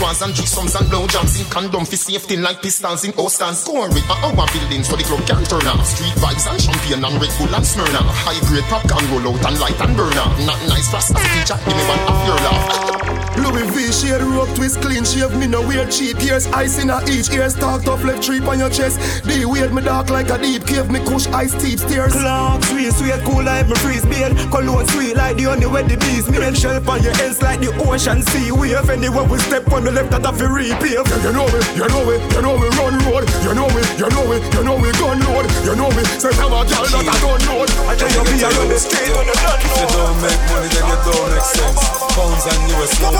was and threesomes and blowjobs in condom for safety like pistols in Ostans. Corey, a our building so the club can turn off. Street vibes and champagne and Red Bull and Smirnoff. High grade popcorn roll out and light and burn off. Not nice us as a teacher, give me one of your laugh. Louis V shade rope twist clean shave me no wear cheap ears. Ice in a each ear stalked off left tree on your chest. The weird me dark like a deep cave me kush ice steep stairs. Clock sweet sweet cool like me freeze beard. Cologne sweet like the only way the bees me and shelf on your ends like the ocean sea wave. Anywhere we step on the left that have to repave yeah, you know me you know me you know me run road. You know me you know me you know me gun load. You know me say I'm a girl that I don't know I tell you be on the street on the dance If you don't make money then you don't make sense. Pounds and US no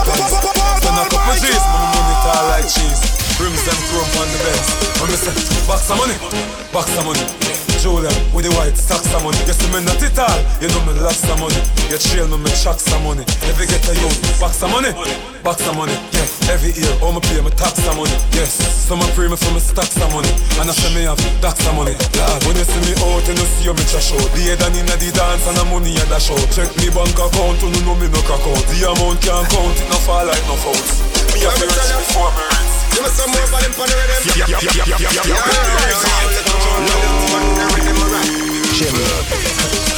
G's money tall like cheese. Them chrome on the box of money. Box of money Julia with the white socks of money You see me not it all You know me lots of money You trail me me chucks of money If you get a youth box of money box of money Yeah every year oh me pay me tax of money Yes some pray me for me of money And I say me have stacks of money Lord when you see me out you know see you me trash out The head and inna the dance and the money a dash out Check me bank account you know me no crack out The amount can't count it no fall like no faults Me have to rich before me rinse Give me some more for them for the rhythm. Yeah, yeah, yeah, yeah, yeah, yeah.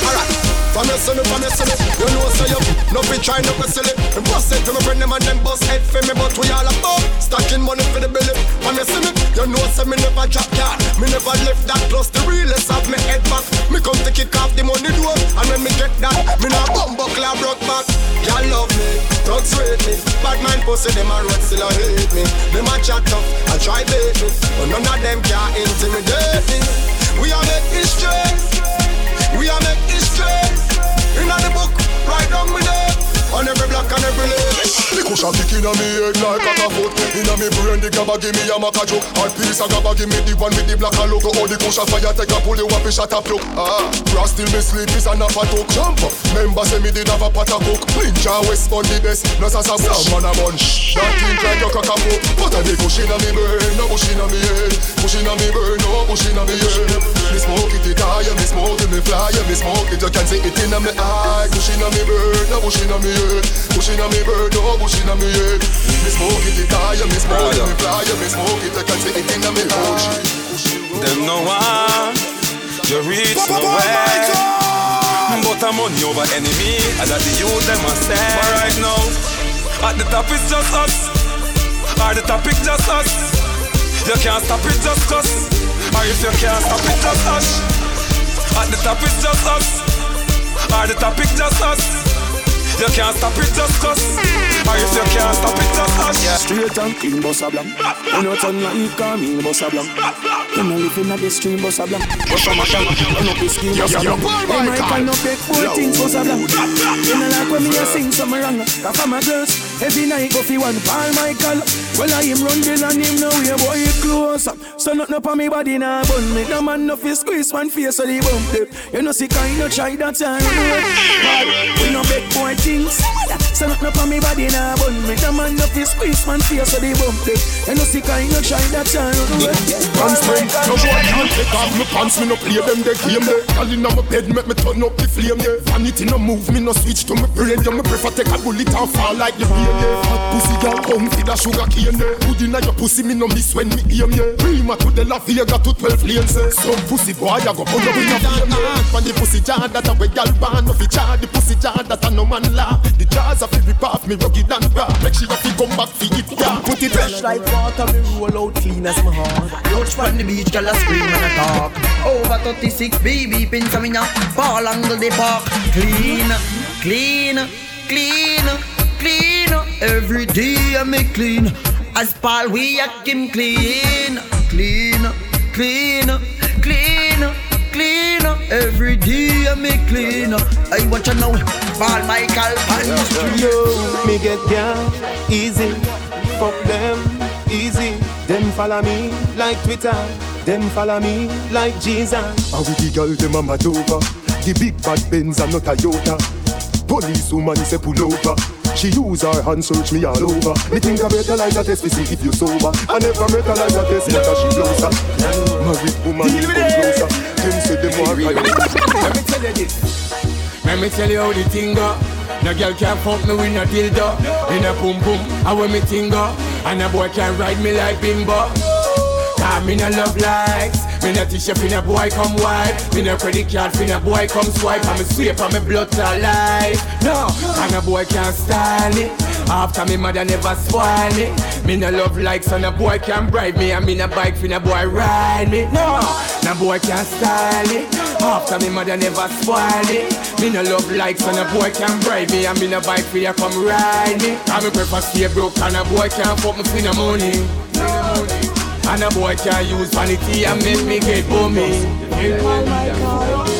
Alright. From your son, from your son, you know so you No be try no go silly. And bust it to my friend them and them bust head for me But we all about stacking money for the belly From your son, you know so me never drop yard Me never left that plus the realest of me head back. Me come to kick off the money door And when me get that, me not bumbo clap broke back. Y'all love me, thugs rate me. Bad mind pussy, them a road still a hate me. Them a chat tough, I try bait me But none of them can intimidate me We are make history. We are make history. Inna the book, right down there on every block and every lane The cushion kick inna me head like a foot Inna me brain the gabba give me a maca joke. Hard piece of gabba give me the one with the black and logo. Oh the cushion fire take a pull you up a shot up look Ah, cross till me sleep is an a talk Jump up, member say me did have a pot of cook Ninja West on the best, no sasa bush man a bunch That think like your cock a poke But a the bush inna me brain, no bush inna me head. Bush inna me brain, no bush inna me head. Me smoke it, it high, me smoke it, me fly. Me smoke it, you can see it inna me eye. Bush inna me brain, no bush inna me head head. Bush inna me bird, oh bush inna me head. Me smoke it, it high, me smoke it, me fly Me smoke it, I can see it inna me bush Them no one, you reach nowhere. But I'm money over enemy, and that the youth them a say. But right now, at the top it's just us. At the top it's just us. You can't stop it just us. Or if you can't stop it just us. At the top it's just us. At the top it's just us you can't stop it just cause Or if you can't stop it just hush. Yeah. Straight and clean, boss a blank You know turn like a mean, boss a blank You know living at the stream, boss a blank Boss a up, you know scheme, boss a blank Hey Michael, no big boy things, boss a blank You know like when me a sing some wrong Cause for my girls, every night go fi one Paul Michael Well I him run the land, him know where boy close up So nothing up on me body now bun me No man no fi squeeze one face so the bump it You know see kind of try that time We no big boy things. So nothing up on me body now, bun me. The man up his squeeze man face so they bump it. You know sick I no try that time. Pants spring, no boy can't take off my pants. Me no play them they game they. Girl inna my bed make me turn up the flame yeah. Vanity no move me no switch to me brain. Yeah, me prefer take a bullet and fall like the rain yeah. Hot pussy girl come feed a sugar cane yeah. Good your pussy me no miss when me aim yeah. Prima to the La Vega to 12 lanes yeah. Some pussy boy I go pull up in a flame yeah. When the pussy jar that a way girl ban, no fi jar the pussy jar that a no man laugh. The jars a fi rip off me rugged and raw. Make a fi come back fi it yeah. Put it Fresh like water, me roll out clean as my heart. Couch on the beach, girl a scream and a talk. Over 36 baby pins a me now. Ball angle the park. Clean, clean, clean, clean. Every day I make clean. As Paul we a him clean, clean, clean, clean, clean. Every day I make clean. I watch you now. Paul Michael Pan the street. Yo, me get down easy. Fuck them easy. Them follow me like Twitter. Them follow me like Jesus. And with the girl them a mad over The big bad Benz and not a Toyota Police woman say pull over She use her hand search me all over Me think I better like a test to see if you sober I never met a like a test yet she closer Married woman come closer Them say them want Let me tell you this. Let me tell you how the thing go. No girl can fuck me with no dildo. In a boom boom, I when me thing go. And a boy can ride me like bimbo. Cause me no love likes. No t-shirt fin a boy come wipe. No credit card fin a boy come swipe. I'm a sweep on me blood to life. No, and a boy can't style it. After me mother never spoil me. Me no love likes and a boy can't bribe me. And me no bike fin a boy ride me. No, no boy can't style it. After me mother never spoil me. Me no love likes and a boy can bribe me. And me no bike you come ride me. And me prefer stay broke and a boy can't fuck me no money. And a boy can't use vanity and make me get bummy.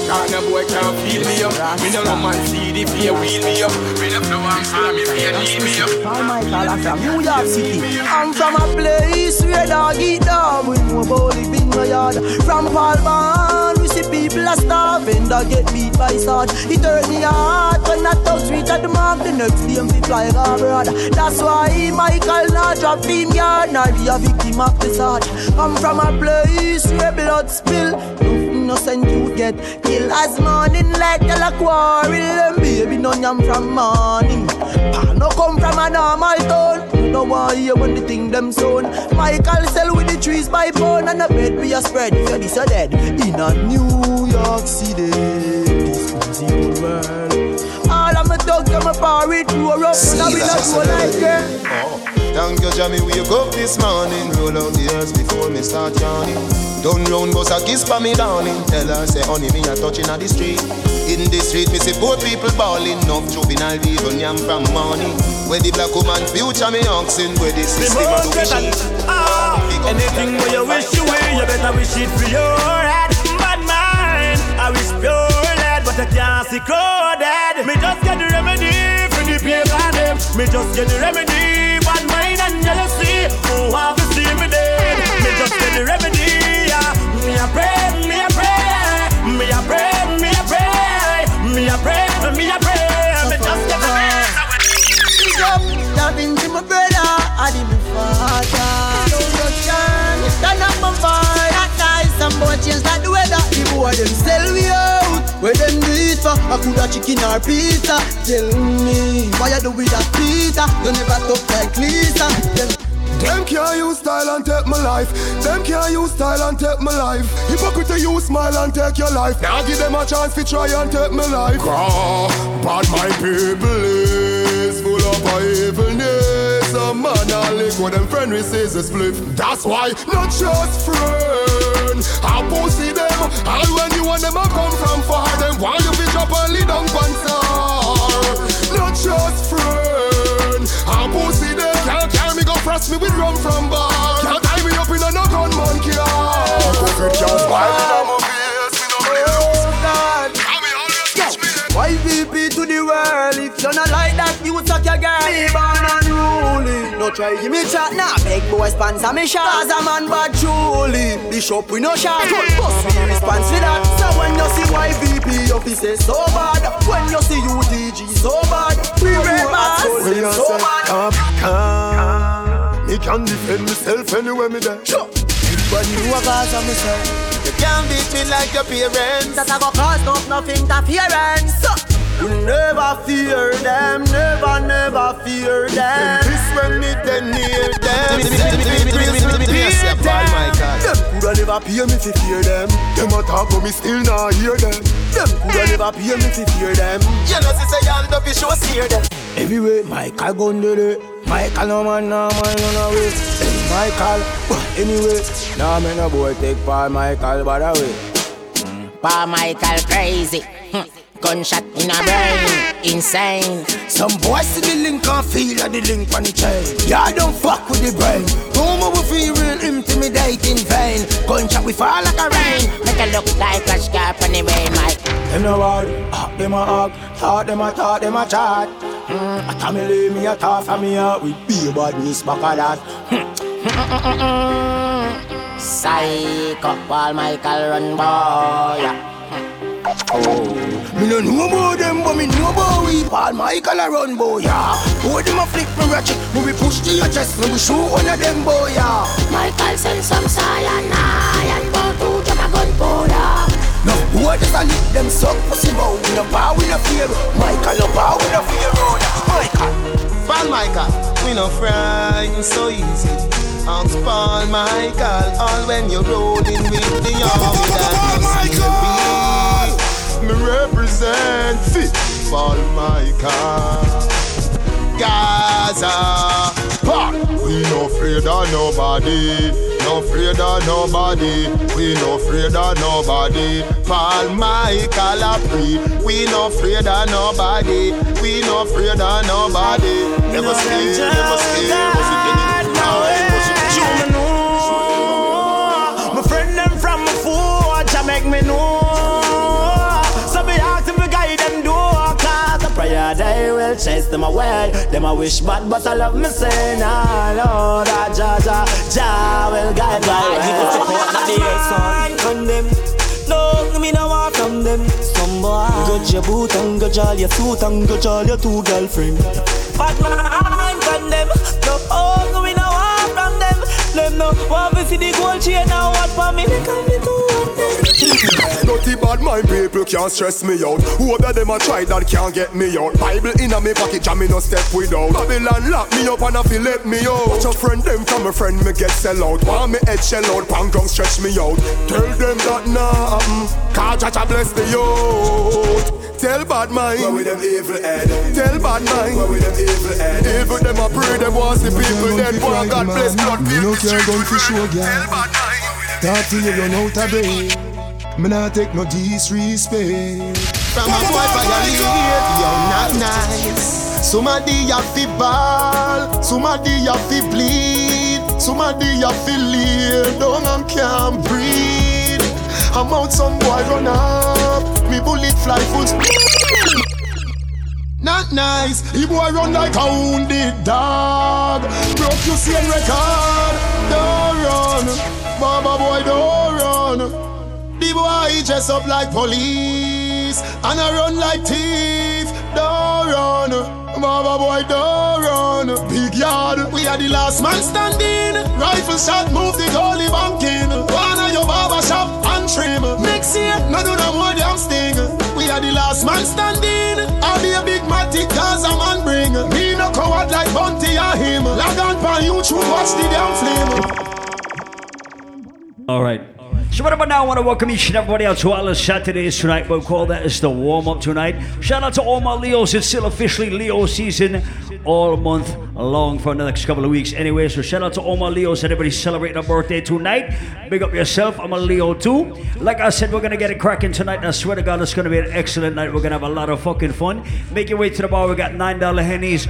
Cause a boy can't feel me up. Me no man see the fear wheel me up. Me no flow and call me fear need me up. Paul Michael, I'm from New York City. I'm from a place where dog eat dog. We know about living my yard. From we see people are starving. Dog get beat by sword. It hurt me heart when I touch reach at the mark. The next day I'm fly abroad. That's why Michael not drop him yard. Not be a victim of the sword. I'm from a place where blood spill innocent you get killed as morning like tell a quarrel and baby no yam from morning pa no come from a normal town no want hear when the thing them soon Michael sell with the trees by bone and a bed be a spread. You this a dead. In a New York City this is the old world all of my dogs come a party to a rough and I will not go like them Thank you, Jamie, wake up this morning. Roll out the ears before me start yawning. Don't round bus a kiss for me, darling. Tell her, say, honey, me a touching at the street. In the street, me see poor people balling. Enough juvenile even yam from money. Where the black woman future me oxen. Where the system of the machine. Ah, anything where you wish you will, you better wish it for your but I can't see crowded. Me just get the remedy for the paper them. Me just get the remedy bad mind and jealousy. Who want to see me dead? Me just get the remedy. Yeah. Me a pray, me a pray, me a pray, me a pray, me a pray, me a pray. Me just get the remedy. Up, loving to my brother, I did my father. So much time, turn up my boy. That night, some boy change like the weather. The boy them sell we out. Where them do for? I coulda chicken or pizza. Tell me why you do with that pizza? You never talk like Lisa. Them them can't use style and take my life. Them can't use style and take my life. Hypocrite you smile and take your life. Now give them a chance to try and take my life. Ah, but my people is full of evilness. A man a lick what them friend receives a split. That's why not just friend. I pussy them. All when you want them I come from far. Them why you be drop and lead on pansar. Not just friend. I pussy them. Can't carry me go frost me with rum from bar. Can't tie me up in a no gunman car. Hypocrite can't smile in my face. Me no lose. I me always. Why VP to the world if you're not like that you suck your girl Me born unruly No try. Give me chat now. Nah. Beg boy sponsor me shot As a man bad truly Bishop we no shot Bust me response for that. So when you see YVP offices so bad. When you see UTG so bad. We mass. so bad Come, come Me can defend myself anywhere me there Sure. Everybody know a cause of myself You can't beat me like your parents. That I go cause no nothing interference. You never fear them, never, never fear them. This when me then near them. Them coulda never pay me fi fear them. Them a talk but me still not hear them. Them coulda never pay me fi fear them. You know, sister, you hand up your show, steer them. Everywhere, Michael gun did it. Michael no man, no man, no no way. Michael, anyway, nah me no boy take Paul Michael by the way. Mm, Paul Michael crazy. Gunshot in a brain, insane. Some boys see the link and feel like the link on the chain. Yeah, I don't fuck with the brain. Rumor we feel real intimidating vain. Gunshot we fall like a rain. Make it look like a scarp on the rain, Mike. Them no word, hawk them a hawk, thought them a thought them a chat. Mm, a me leave me a talk from me out with be badness back of that. Psycho, Paul Michael run boy. Yeah. Oh, me no know about them, but me know about we. Paul Michael a run boy, yeah. Boy them a flick me ratchet, me we push to your chest, me we shoot one of them boy, yeah. Michael send some cyanide and go to jam a gunpowder. No Boy, just a lick them suck pussy bow. We no power, we no fear. Michael, no power, we no fear. Michael. Paul Michael, we no frightened so easy. Ask Paul Michael, all when you're rolling with the army that you see me represent fit Paul Michael. Gaza, Paul, we no afraid of nobody no afraid of nobody. We no afraid of nobody. Paul Michael a free. We no afraid of nobody. We no afraid of nobody. Never scared, never scared. Was it chase them away. Them I wish bad, but I love me say nah, Lord, ah, Jah, Jah, Jah will guide my way. He just support not the earth, son. Condemn. No, me no want from them. Some boy, got your boot and got all your suit and got all your two girlfriend. But man, condemn. No, oh, me no want from them. Them no want to see the gold chain now. What for me? They call me to one them. Dirty bad mind people can't stress me out. Whoever them a try that can't get me out. Bible in a me pocket, and me no step without. Babylon lock me up and I feel let me out. Watch a friend them from a friend me get sell out. Want me head shell out, pan ground stretch me out. Tell them that nah, um, cause Jah bless the youth. Tell bad mind, where with them evil head. Tell bad mind, where with them evil head. Evil them a pray, them want the people dead. Boy, God bless blood, Me no people. care gun for show, girl. Tell bad mind. Talk till you run out of breath. Me not take no disrespect. From a boy violate, yo, not nice. Somebody have to ball, somebody have to bleed, somebody have to lay down and can't breathe. I'm out, some boy run up, me bullet fly full. Not nice, he boy run like a wounded dog. Broke you same record, don't run, Baba boy don't run. The boy dress up like police and I run like thief. Don't run, Baba boy, don't run. Big yard, we are the last man standing. Rifle shot, move the goalie banking. One of your barber shop and trim. Next year, no do no more damn sting. We are the last man standing. I'll be a big matic cause a man bring. Me no coward like Bunty or him. Log on pan YouTube, watch the damn flame. All right. So right about now, I want to welcome each and everybody out to our Saturdays tonight. We'll call that as the warm up tonight. Shout out to all my Leos. It's still officially Leo season all month long for the next couple of weeks. Anyway, so shout out to all my Leos. Everybody celebrating a birthday tonight. Big up yourself. I'm a Leo too. Like I said, we're to get it cracking tonight. And I swear to God, it's to be an excellent night. We're to have a lot of fucking fun. Make your way to the bar. We got $9 hennies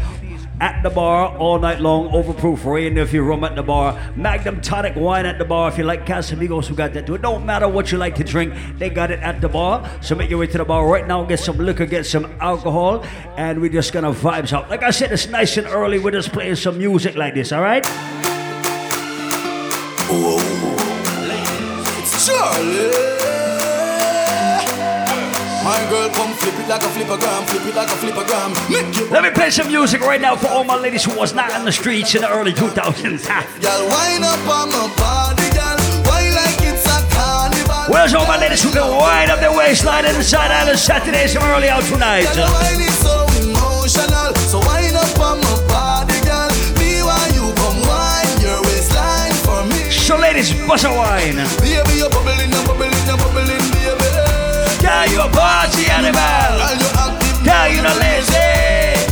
at the bar all night long. Overproof Wray and Nephew rum at the bar. Magnum tonic wine at the bar. If you like Casamigos, we got that too. It don't matter what you like to drink, they got it at the bar. So make your way to the bar right now. Get some liquor, get some alcohol, and we're just gonna vibes out. Like I said, it's nice and early. We're just playing some music like this. All right. Charlie. My girl, come flip it like a flippergram, flip it like a flippergram. Let me play some music right now for all my ladies who was not on the streets in the early 2000s. Ha. Girl, wind up on my body, girl. Why like it's a carnival? Where's all my ladies who can wind up their waistline in the side island Saturdays early out tonight? Girl, wine is so emotional. So wind up on my body, girl. Me you come wine your waistline for me. So ladies, bust a wine. Baby, you're bubbling, you're bubbling, you're bubbling. Girl, you a party animal. Girl, you not lazy.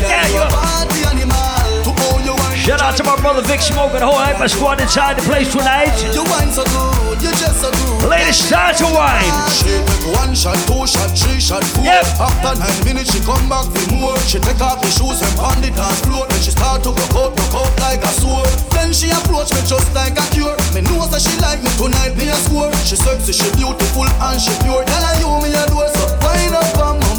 Girl, you a party animal. Shout out to my brother Vic Smoke and the whole Hyper Squad inside the place tonight. You wine so good, you just so good. Ladies, start to wine. She one shot, two shot, three shot, four. Yep. After nine minutes, she come back for more. She take off the shoes and on the dance floor. Then she start to go out, go out like a sword. Then she approach me just like a cure. Me know that she like me tonight, me a score. She sexy, she beautiful and she pure. Tell her you me a door, so wind up on my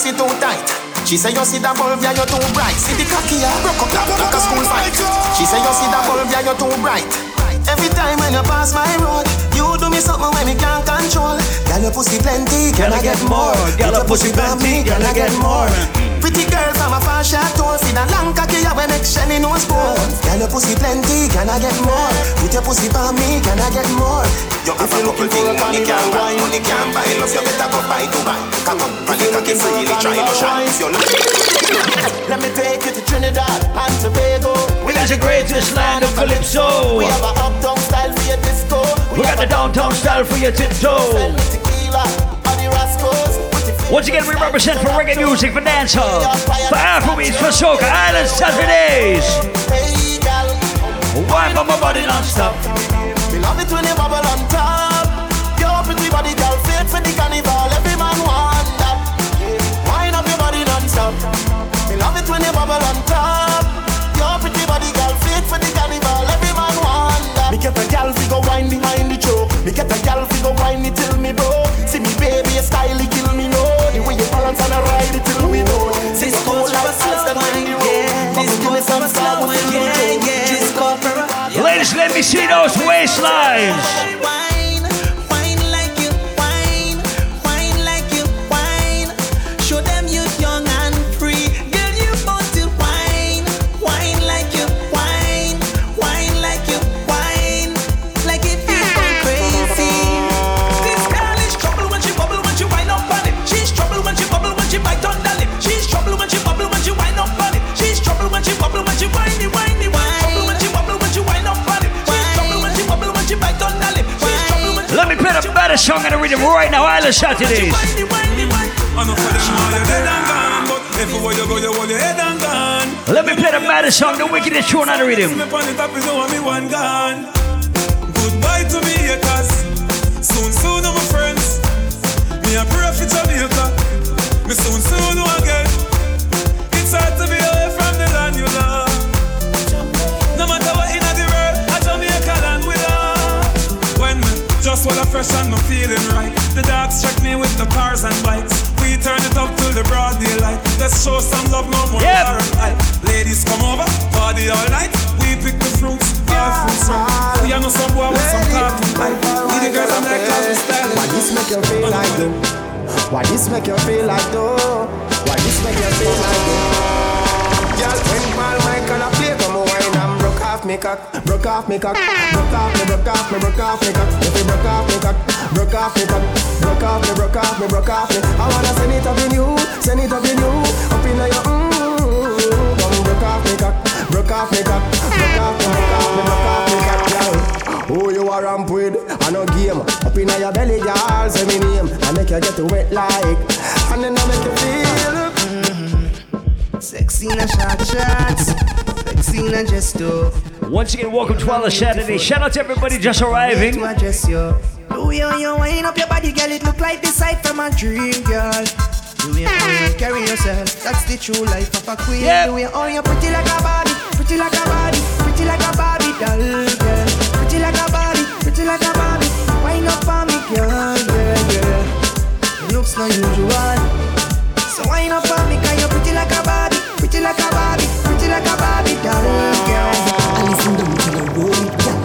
pussy too tight. She say you see the bulb, yeah, you too bright. See the cocky, yeah, broke up like a school fight. She say you see the bulb, yeah, you too bright. Every time when you pass my road, you do me something when me can't control. Girl, your pussy plenty, can I get more? Girl, your pussy plenty, can I get more? Pretty girl from a far short tour See the long cocky ya when make Shelly no spoon Girl your pussy plenty, can I get more? Put your pussy for me, can I get more? You have a couple things money can buy. Money can buy, love you better go buy Dubai Come on, money cocky freely, try no shine If you're not Let me take you to Trinidad and Tobago. We got the greatest land of Calypso. We have a uptown style for your disco. We got the downtown style for your tiptoe. Tequila, all the rascals once again, we represent for reggae music, for dancehall, for Afrobeats, for soca, island Saturdays. Wine on my body non-stop. We love it when you bubble on top. Your pretty body, girl, fit for the carnival. Every man want that. Wine up your body non-stop. We love it when you bubble on top. Your pretty body, girl, fit for the carnival. Every man want that. Me get a gal, we go wine behind the choke. Me get a gal, we go wine it till me broke. Let me see those waistlines. Song in the rhythm right now, Island Saturdays. Let me play the maddest song, the wickedest tune on the rhythm. Goodbye to me haters. Soon, soon, friends. Me a Jamaica. Me soon, soon, me just while I fresh and I'm feeling right. The dogs check me with the cars and bikes. We turn it up till the broad daylight. Let's show some love, no more yep. Ladies come over, party all night. We pick the fruits, yeah. fruits right. We are no some boy with some cartoon. We the girls on that class style. Why this make you feel like though? Why this make you feel like though? Why this make you feel like though? Girl, when my and I play, off me cock, broke off me cock, broke off me, broke off me, broke off me cock. If you broke off me cock, broke off me cock, broke off me, broke off me, broke off me. I wanna send it up in you, send it up in you, up in your mmm. Come broke off me cock, broke off me cock, broke off me, broke off me, broke off me cock, girl. Who you are ramp with? I no game. Up in your belly, girl, say me name. I make you get wet like, and then I make you feel. Mm-hmm. Sexy in a short shots. Sexy in a gesto. Once again, welcome to All Saturday. Shout out to everybody just arriving. To address you. Do you, you wind up your body, girl? It look like the sight from a dream, girl. Do you you carry yourself? That's the true life of a queen. Yep. Do you how you pretty like a Barbie, pretty like a Barbie, pretty like a Barbie doll, girl. Pretty like a Barbie, pretty like a Barbie. Wind up on me, girl, yeah, yeah. It looks not usual. So wind up on me, cause you're pretty like a Barbie, pretty like a Barbie, pretty like a Barbie doll, girl. I listen down to the road, yeah.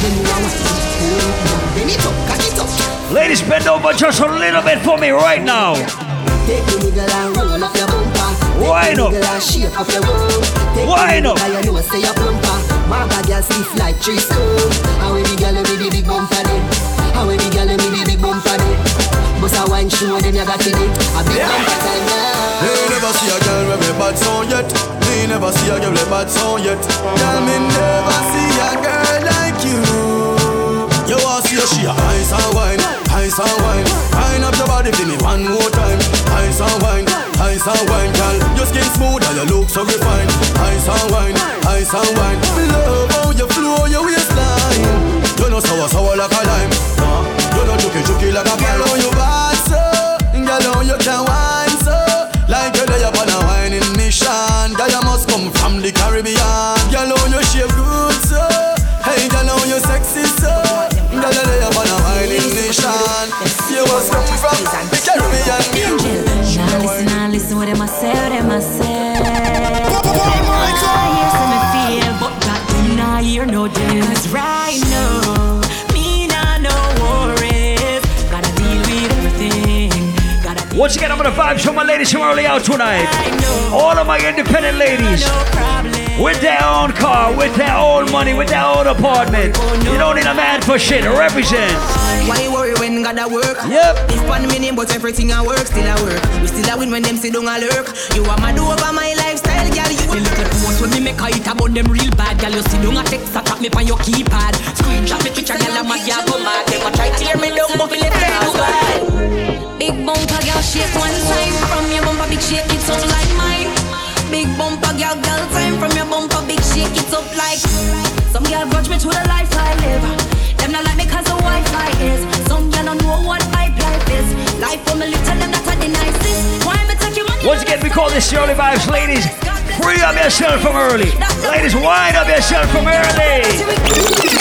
When you want to hold, yeah. Bend it up, cut it up. Ladies, bend over just a little bit for me right now. Take the nigga and roll up your bumper. Wine up. Take the nigga and shape up your road. Take Wine up. you know say your plumper. My bad girl stiff like tree stone. How we the girl with the big bumper then? How we the girl with the big bumper then? Bust a wine show them you got it. A big bumper time now. Me never see a girl with a bad song yet. Me never see a girl with bad song yet. Girl, me never see a girl like you. You want see she a ice and wine, ice and wine. Wine up your body for me one more time. Ice and wine, ice and wine, girl. Your skin smooth and your look so refined. Ice and wine, ice and wine. Me love how you flow your waistline. You know sour sour like a lime. Nah, you know juky juky like a girl. How you bad so, girl how you can wine so. Like you're there Caribbean. Girl, how you shape good so. Hey, girl, how you sexy so. Girl, you lay up on a whining nation. You was coming from the Caribbean. Now listen, now listen what them I say, what them I say. Yes, I'm a fear, but God, do not hear no dance right now. Me not no worries, gotta deal with everything. Gotta Once again, I'm gonna vibe show my ladies from early out tonight. All of my independent ladies. No problem. With their own car, with their own money, with their own apartment. You don't need a man for shit. Represent. Why worry when God a work? Yep. If one me name, but everything I work, still I work. We still a win when them don't a lurk. You are mad over my lifestyle, girl. You a little post when me make a hit about them real bad, girl. You sit down a text, a tap me on your keypad. Screenshot me picture, girl. I'm mad, yeah, go mad. Them a try tear me down, but we let them go Big bumper, girl, shake one time. From your bumper, big shake it up like mine. Big bumper, girl, girl time. From your bumper, big shake it up like. Some girl grudge me to the life I live. Them not like me cause the Wi-Fi is. Some girl don't know what hype life is. Life for me little, them. Why? Once again, we call this early vibes, ladies. Free up yourself from early. Ladies, wind up yourself from early.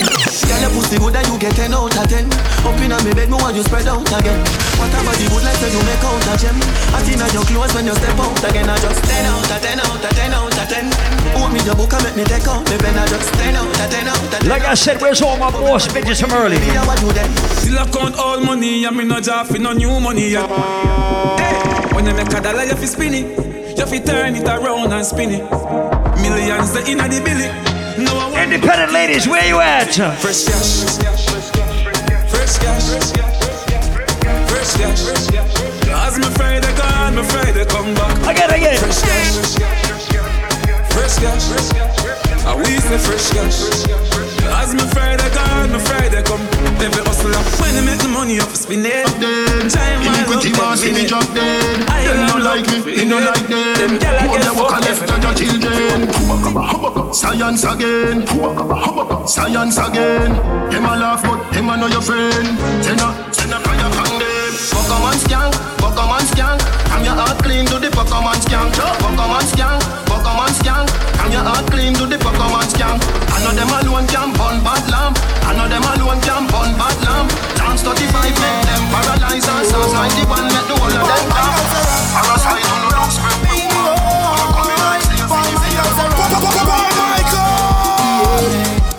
Girl, your pussy good and you get 10 out of 10 Up in me bed, me want you spread out again. What about the good like when you make out a gem. I think your clothes when you step out again. I just 10 out of 10 out of 10 out of 10 Hold me your book and make me take out Me pen. I just 10 out of 10 out of 10 Like I said, where's all my boss bitches from early? Still I count all money and me no job for no new money yeah. Hey, when you make a dollar you fi spin it. You fi turn it around and spin it. Millions the inna the billy no I Independent ladies, where you at? Fresh cash. Fresh cash. Fresh cash. As my Friday gone, my Friday come back. Again, again Fresh cash. Fresh cash. I we say fresh cash As my Friday gone, my Friday come Every hustler When they make the money up, spin it Giant man Iniquity up, boss, me drop dead. I Them no like me, me no like them. Them gyal a More get they walk and fucked left to your children. Science again, science again. Them a laugh, but them a know your friend. Send a, send a fire from them. Pokemon skank, Pokemon skank. I'm your heart clean to the Pokemon skank. Pokemon skank, Pokemon skank. I'm your heart clean to the Pokemon skank. I know them alone can burn bad lamp. I know them alone can burn bad lamp. Chance 35 make them paralyze and sounds 91 let the whole of them down. Parasite on the loose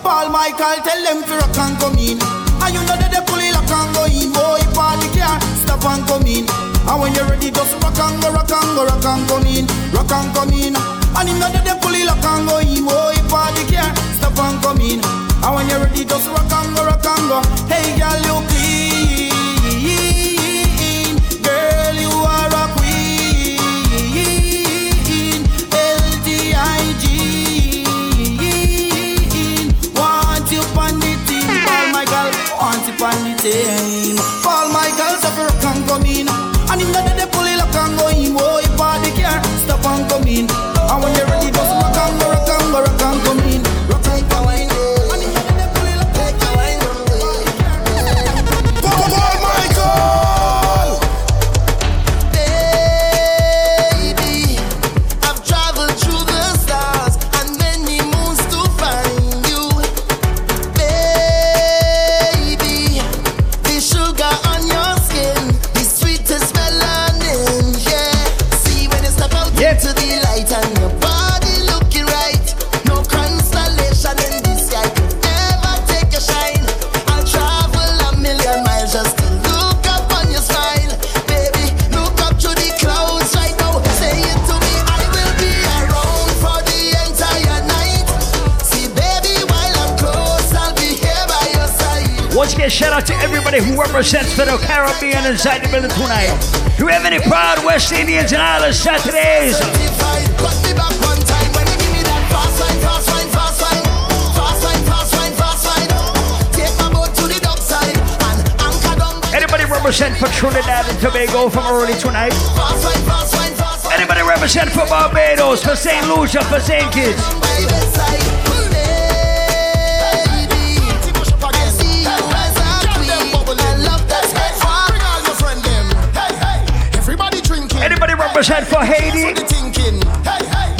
Paul Michael tell them to rock and come in. And you know that they pull it lock and go in. Boy, party car, stop and come in. And when you're ready, just rock and go, rock and go, rock and come in, rock and come in. And you know that they pull it lock and go in. Boy, party car, stop and come in. And when you're ready, just rock and go, rock and go. Hey, girl, you clean. Once again, shout out to everybody who represents the Caribbean inside the building tonight. Do we have any proud West Indians and Island Saturdays? Anybody represent for Trinidad and Tobago from early tonight? Anybody represent for Barbados, for St. Lucia, for St. Kitts? Represent for Haiti?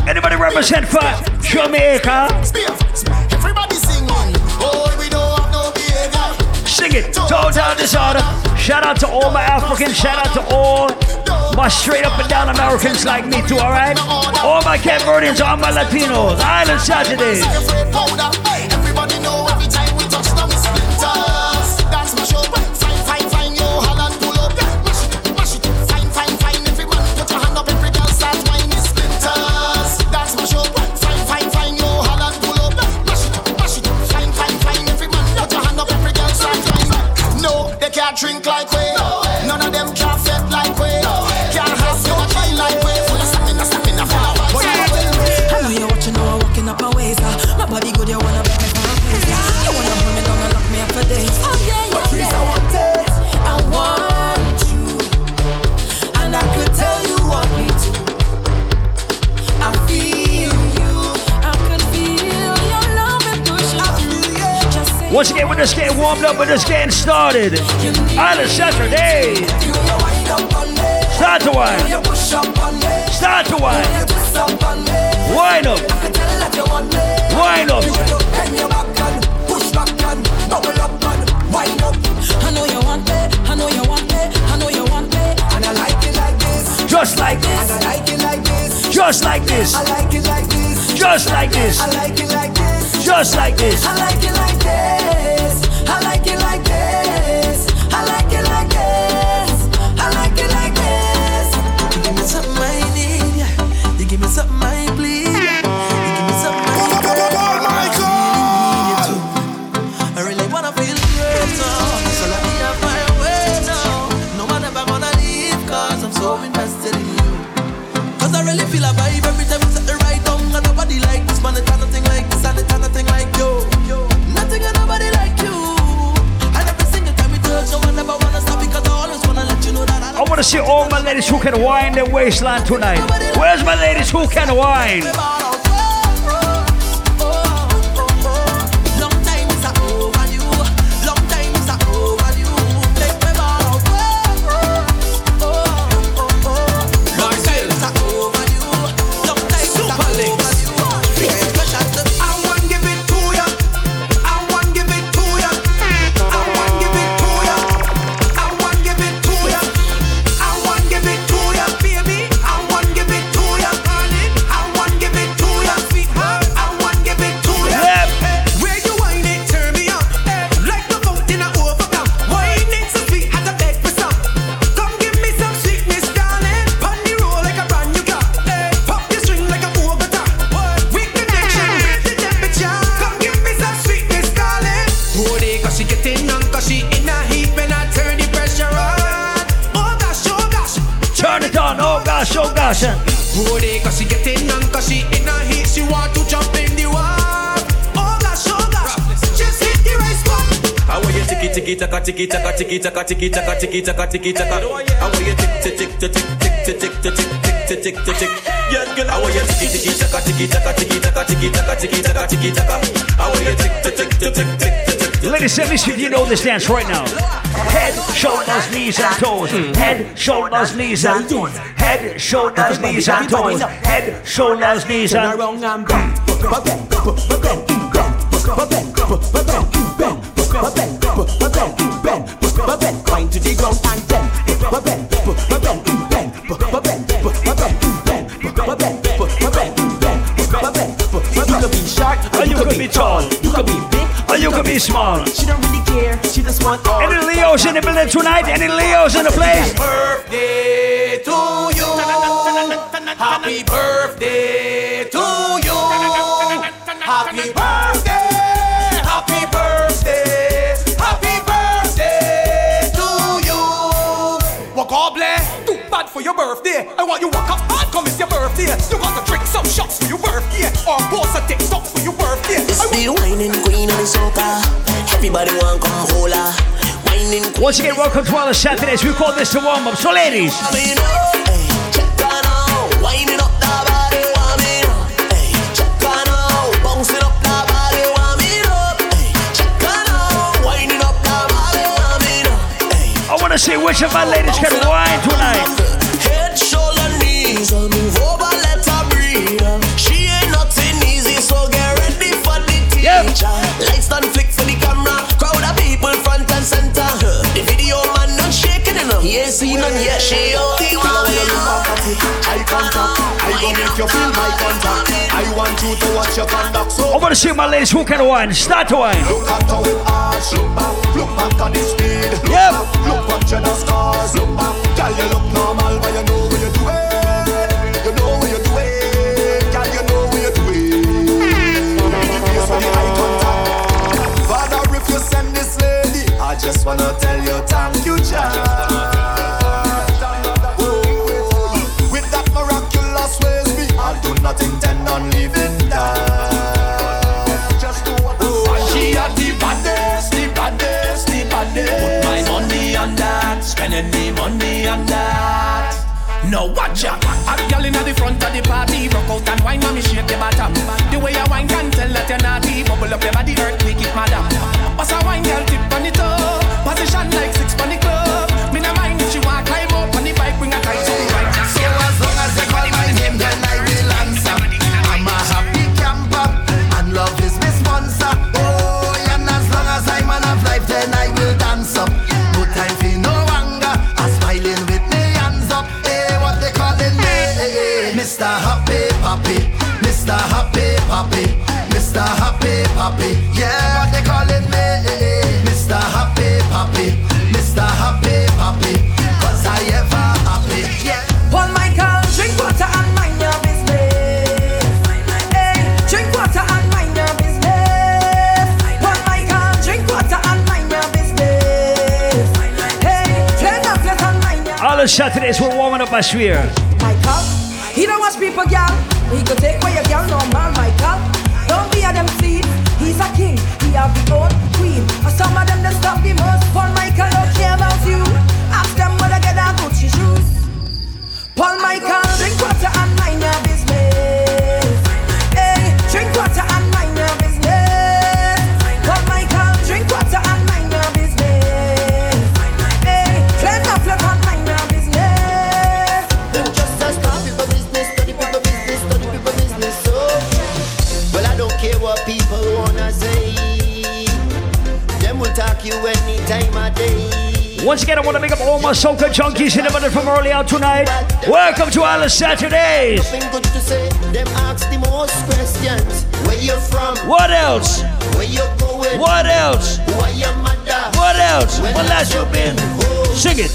Anybody represent for Jamaica? Everybody singing. Oh, we don't have no behavior. Sing it, total disorder. Shout out to all my Africans, shout out to all my straight up and down Americans like me too, alright? All my Cape Verdeans, all my Latinos, Island Saturdays. Just getting warmed up, we're just getting started. On a Saturday. Start to wine. Start to wine. Wine up. Wine up. Just like this. I like it like this. Just like this. I like it like this. Just like this. I like it like this. Just like this. I like it like this. Ladies who can wine the waistline tonight. Where's my ladies who can wine? Tiki tiki taka tiki taka tiki taka tiki taka tiki taka tiki taka? How are you tick tick tick tick tick tick tick tick tick tick tick tick? Yeah, girl, how are you tiki tiki taka tiki taka tiki taka tiki taka tiki taka tiki taka? How are you tick tick tick tick tick tick tick? Ladies, and gentlemen, if you know this dance right now. Head, shoulders, knees, and toes. Head, shoulders, knees, and toes. Head, shoulders, knees, and toes. Head, shoulders, knees, and Wine to the ground and then You could be short, or you could be be big, or you could be small. She don't really care. She just want all. Any Leos in the building tonight? Any Leos in the place? Birthday to you. Happy birthday birthday. I want you walk up hard, come it's your birthday. You got to drink some shots for your birthday, or post a TikTok for your birthday. It's the whining queen of the soca. Everybody want come hold her. Whining Once again, welcome to all the Saturdays. We call this the warm up. So, ladies, Winding up the body, warming up. Hey, check on out, bouncing up the body, warming up. Hey, check on out, winding up the body, warming up. I want to see which of my ladies can wine tonight. Seen none yet. She only want me. Eye contact, I gon' make you feel my contact. I want you to watch your conduct. So I want to see my ladies who can wine. Start to wine. look at how it arch. Look back, look back at the speed. Look Yep. back, look at your scars. Look back, girl, you look normal, but you know what you're doing. You know what you're doing, girl, you know what you're doing. Face on the eye contact. Father, if you send this lady, I just wanna tell you thank you, child. on living that. Just do what the oh, she had the baddest, the baddest, the baddest. Put my money on that, spending me money on that. Now watch out. A girl inna the front of the party, rock out and wine, mommy shake your bottom. The way you wine can tell that you're naughty. Bubble up your body, earthquake it, madam. Pass a wine, girl, tip on the toe. Position like Saturdays we're warming up our sphere. My cup, he don't want people, girl. He could take what you girl, no man, my cup. our soccer junkies in the middle from early out tonight. Welcome to Island Saturdays. What else? What else? What else? What last you been? Oh. Sing it.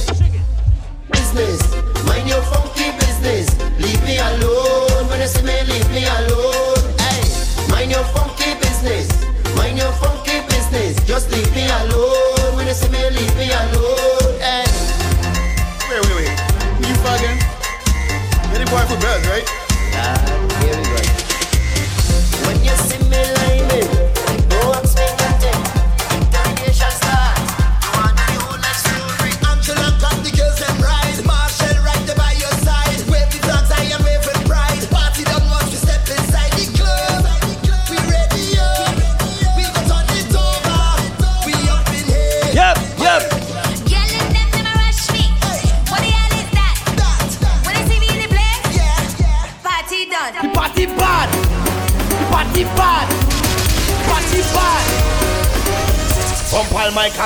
Business, mind your funky business. Leave me alone when you see me, leave me alone. girls, right?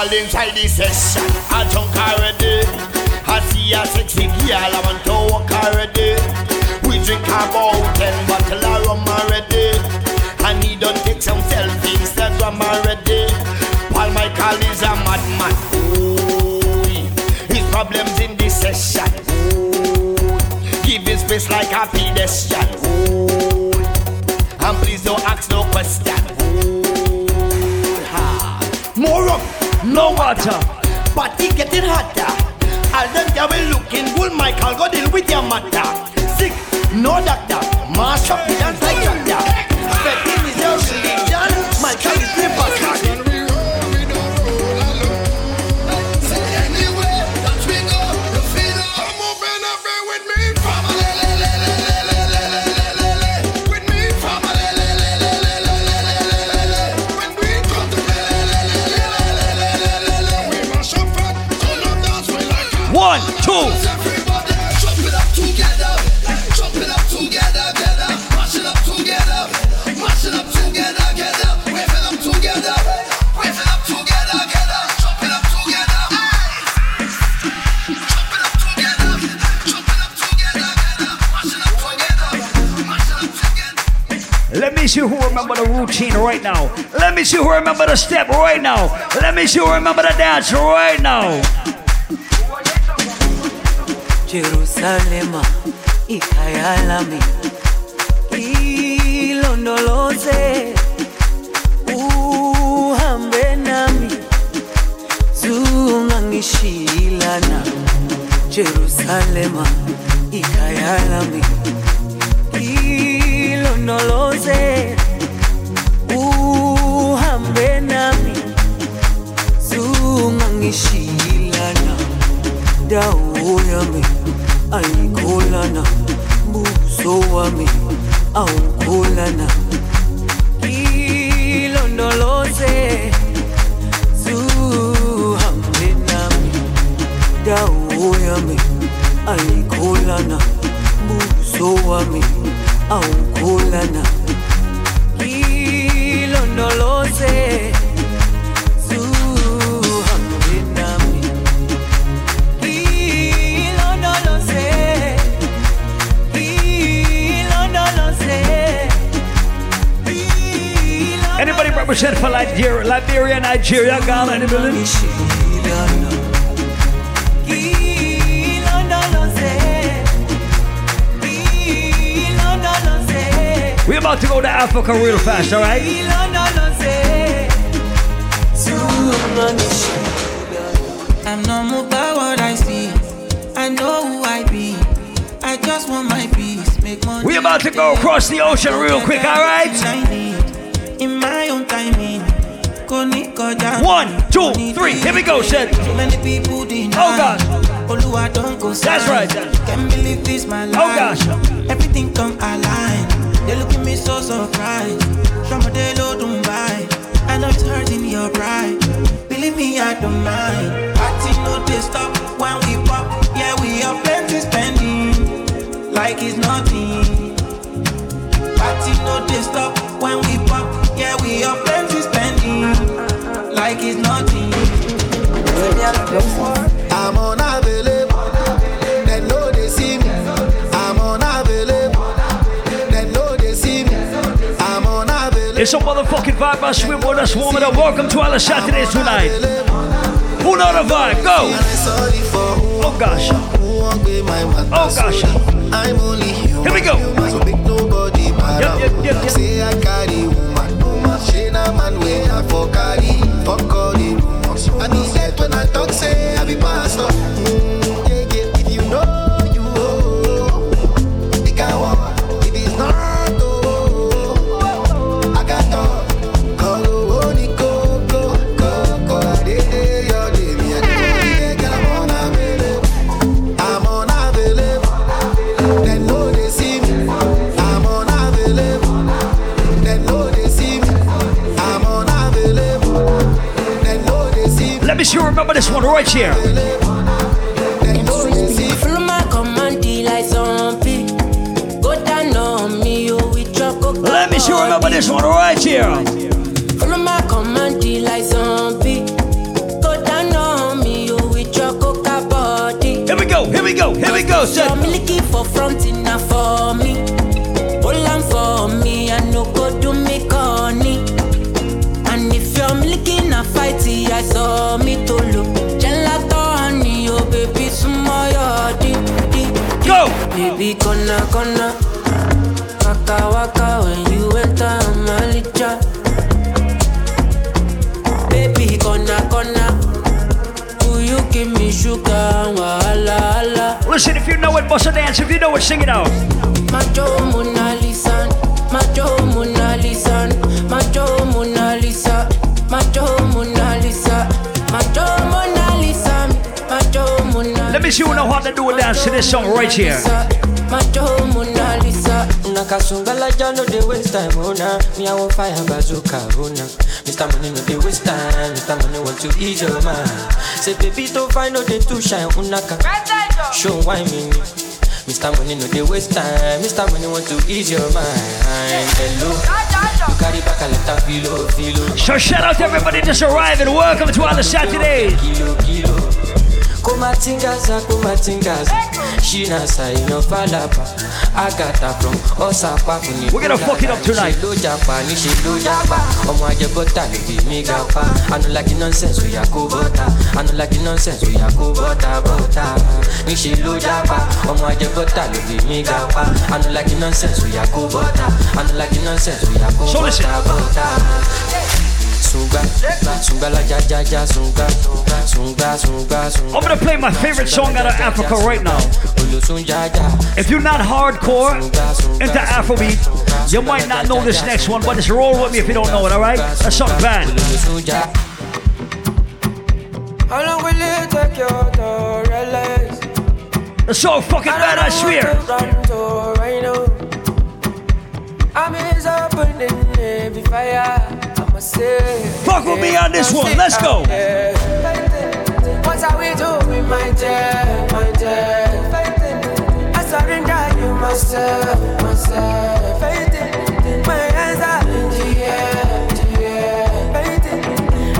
all inside the session. I drunk already. I see a sexy girl, I want to walk already. We drink about ten bottle of rum already. I need to take some selfies, Instagram already. Paul Michael is a madman. His problems in this session. Ooh, give his space like a pedestrian. me see who remember the step right now. Let me see who remember the dance right now. Jerusalem, ikayalami ilondoloze uhambe nami zungangishilana Jerusalema dawoyami ayikolana buso wami awu represent for Liberia, Liberia, Nigeria, Ghana, building? We're about to go to Africa real fast, alright? I'm not moved by what I see. I know who I be. I just want my peace. Make money. We about to go across the ocean real quick, my own timing. One, two, three, here we go, said. So many people deny. Oh gosh. Oluwa don't go That's right, Can't believe this my oh, life. Oh gosh. Everything come align. They look at me so surprised. From Somebody low don't buy. I know it's hurting your pride. Believe me, I don't mind. Party no they stop when we pop. Yeah, we have plenty spending. Like it's nothing. Party no they stop when we pop. Yeah, we have plenty spending. Like it's nothing. I'm unavailable. They know they see me. I'm unavailable. They know they see me. I'm unavailable. It's a motherfucking vibe by Swimboard that's warming up. Welcome to Island Saturdays tonight. Who know the vibe? Go! Oh gosh. Oh gosh. I'm only human. Here we go. Yep, yep, yep, yep. Say I carry woman. woman. She na man way I for carry. All the. I be dead when I talk say I be pastor. Remember this one right here. Follow my command, like zombie. Go down on me, you with your coca. Let me you remember this one right here. Follow my command, like zombie. Go down on me, you with your coca body. Here we go, here we go, here we go, You're said. milky for front enough for me. Hold on for me, I no go do me corny. And if you're fighty, I saw me to Gonna gonna. Waka waka when you enter Malija. Baby, gonna gonna. Will you give me sugar? Wala wala. Listen, if you know it, bust a dance. If you know it, sing it out. Macho Mona Lisa, Macho Mona Lisa, Macho Mona Lisa, Macho Mona Lisa, Macho Mona Lisa, Macho Mona Let me see who know how to do a dance to this song right here. Macho Mona Lisa. Nakasunga la jano de waste time, oh nah. Me I want fire bazooka, oh nah. Mr. Money no de waste time, Mr. Money want to ease your mind. Say baby don't find no they too shine, oh unaka. Show why me. Mr. Money no de waste time, Mr. Money want to ease your mind. Hello, you carry back a lot filo, filo. So shout out to everybody just arrived and welcome to Island Saturdays. Kilo, kilo. Kumatingaza kumatingaza. Shina saino falapa agata from osapa funi We're gonna fuck it up tonight. ló japa níṣe ló japa. Ọmọ ajẹ bọta ló fi mí ga pa anu like nonsense oya kó bọta anu like nonsense oya kó bọta bọta níṣe ló japa. Ọmọ ajẹ bọta ló fi mí ga pa anu like nonsense oya kó bọta anu like nonsense oya kó So listen. Bọta bọta. Sunga, sunga la ja ja ja sunga, sunga sunga sunga. I'm gonna play my favorite song out of Africa right now. If you're not hardcore into Afrobeat, you might not know this next one, but just roll with me if you don't know it, alright? That's something bad. How long will it take you to realize? It's so fucking bad, I swear. I'm is opening every fire. Fuck with me on this one, let's go. What are we doing, my dear, my dear? I surrender you myself, myself. My hands are in the air, the air.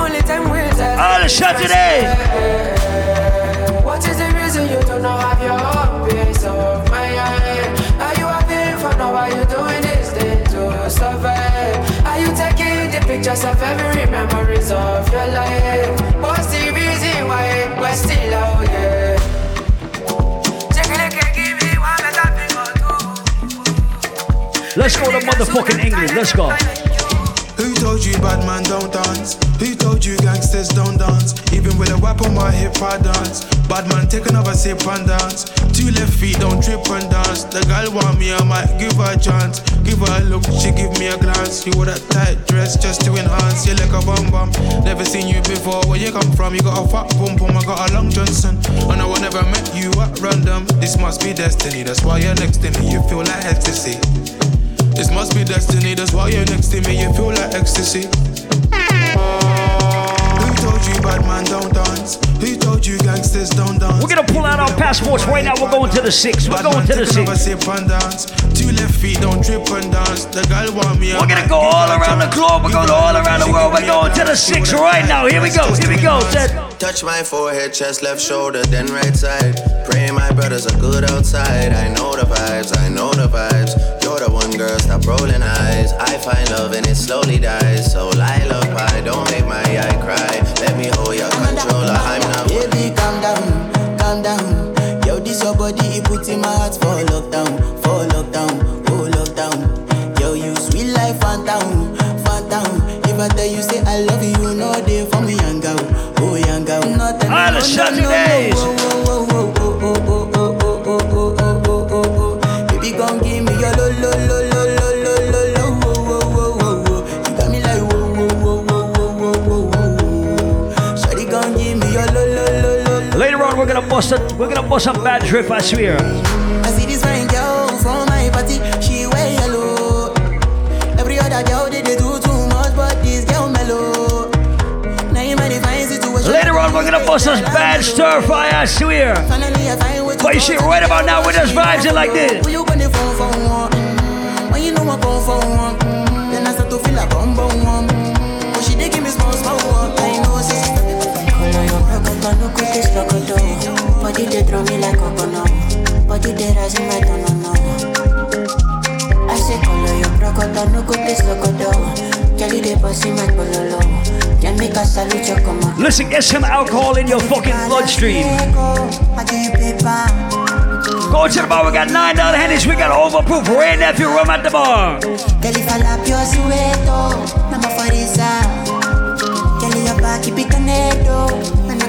Only time will tell. Island Saturdays. What pictures of every memories of your life. What's the reason why we're still out here? Let's go to motherfucking England. Let's go. Who told you bad man don't dance? Who told you gangsters don't dance? Even with a whip on my hip, I dance. Bad man, take another sip and dance. Two left feet, don't trip and dance. The girl want me, I might give her a chance. Give her a look, she give me a glance. You wore that tight dress just to enhance. You like a bum bum. Never seen you before. Where you come from? You got a fat bum bum. I got a long Johnson. And I will never met you at random. This must be destiny. That's why you're next to me. You feel like ecstasy. This must be destiny, that's why you're next to me, you feel like ecstasy. Who told you bad man don't dance? Who told you gangsters don't dance? We're gonna pull out our passports right now. We're going to the six. We're going to the six. Sip and dance. Two left feet, don't trip and dance. The girl want me. We're gonna go all around the globe. We're going all around the world. We're going to the six right now. Here we go. Here we go. Touch my forehead, chest, left shoulder, then right side. Pray my brothers are good outside. I know the vibes, I know the vibes. You're the one girl, stop rolling eyes. I find love and it slowly dies. So Lila pie, don't make my eye cry. Let me hold your controller. I'm not. Baby, calm down, calm down. Yo, this your body, it puts in my heart for lockdown, for lockdown, oh lockdown. Yo, you sweet life, phantom, phantom. If I tell you say I love you, you know they for me, young girl, oh young girl. Not All the shutting days. Bust a we're gonna bust a bad trip. I swear. I see this fine girl from my party, she wear yellow. Every other girl they, they do too much, but this girl mellow. Now you might find situation. Later on, we're gonna bust us bad stir fry. I swear. Finally, I find what But you shit right about now with us vibes it like this. When you gonna phone for one? Mm, When you know I come for one? Mm, Then I start to feel a bum bum one. Mm, But she dey give me small small one. I know say Color your rocket, no quick is locoto. Body they draw me like coconut. Body they rise in my no no. I say color your rocket, no quick is locoto. Kelly they bossy my pololo. Can make a salute your come on. Listen, get some alcohol in your fucking bloodstream. I get paper. Go to the bar. We got nine dollar hennies. We got overproof Wray Nephew rum at the bar.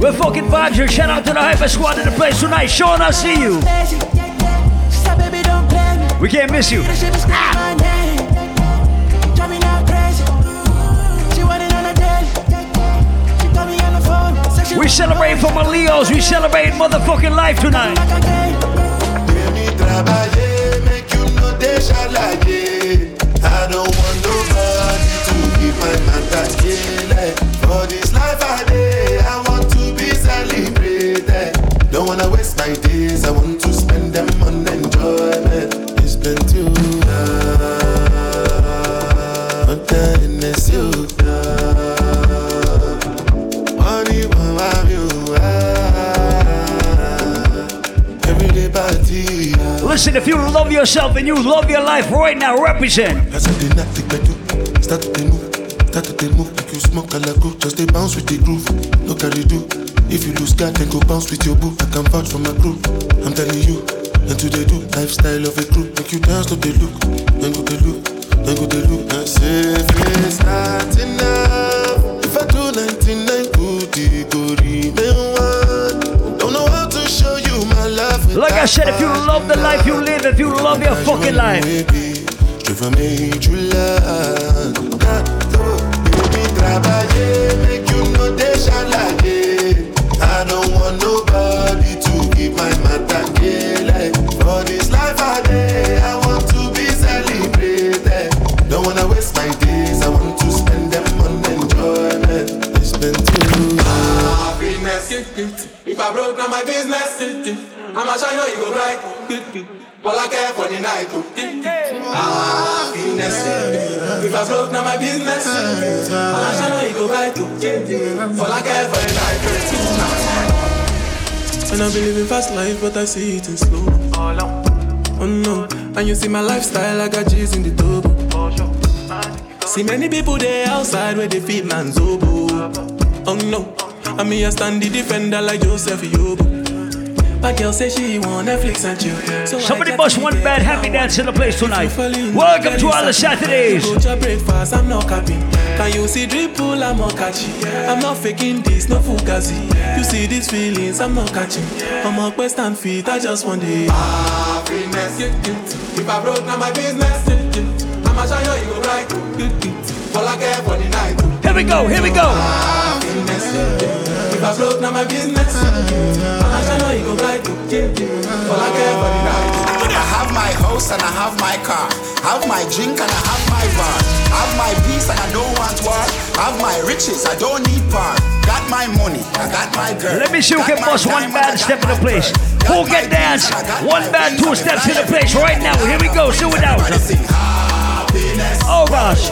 We're fucking vibes here. Shout out to the Hyper Squad in the place tonight. Sean, I see you. We can't miss you. Ah. We celebrate for my Leos. We celebrate motherfucking life tonight. Wanna waste my days, I want to spend them on enjoyment. It's been too long. But then it's you. Money, mama, you. Everyday party. Listen, if you love yourself and you love your life right now, represent. As I did not take bedu, start to move, start to move like you smoke a la. Just bounce with the groove, no carry do. If you lose God, then go bounce with your boo. I can vouch for my crew. I'm telling you, and to they do lifestyle of a crew. Make you dance, no they look, then go they look, then go they look. I say if it's not enough, if I do 99 good, it go remain one. Don't know how to show you my love. Like I said, if you love the life you live, if you love your fucking life. Veux me true Baby, I my business. I'ma shine you go bright. All I care for the night. Oh. Happiness. If I broke, now my business. I'ma shine you go bright. Oh. All I care for the night. Oh. And I've been living fast life, but I see it in slow. Oh no, and you see my lifestyle, I got G's in the double. See many people there outside where they feel man's oboe. Oh no, and me I stand the defender like Joseph Yobo. My girl say she want Netflix and chill. So Somebody must one bad happy dance in the place tonight. Welcome to Island Saturdays. Go to breakfast, I'm not capping. Can you see dripple? I'm not catching. I'm not faking this, no fugazi. You see these feelings, I'm not catching. I'm a quest and feet, I just want the Happiness. If I broke, now my business. I'ma shine on you go bright. All I care for the night. Here we go, here we go. Happiness. If I broke, now my business. I'ma shine you go bright. All I care for the night. I have my house and I have my car. Have my drink and I have my bar. Have my peace and I don't want war. I have my riches, I don't need power. Got my money, I got my girl. Let me see who can bust one bad step in the place. Who Got can dance? peace and I got One my bad two steps in the place right now. Here we go. Do it out. Oh gosh.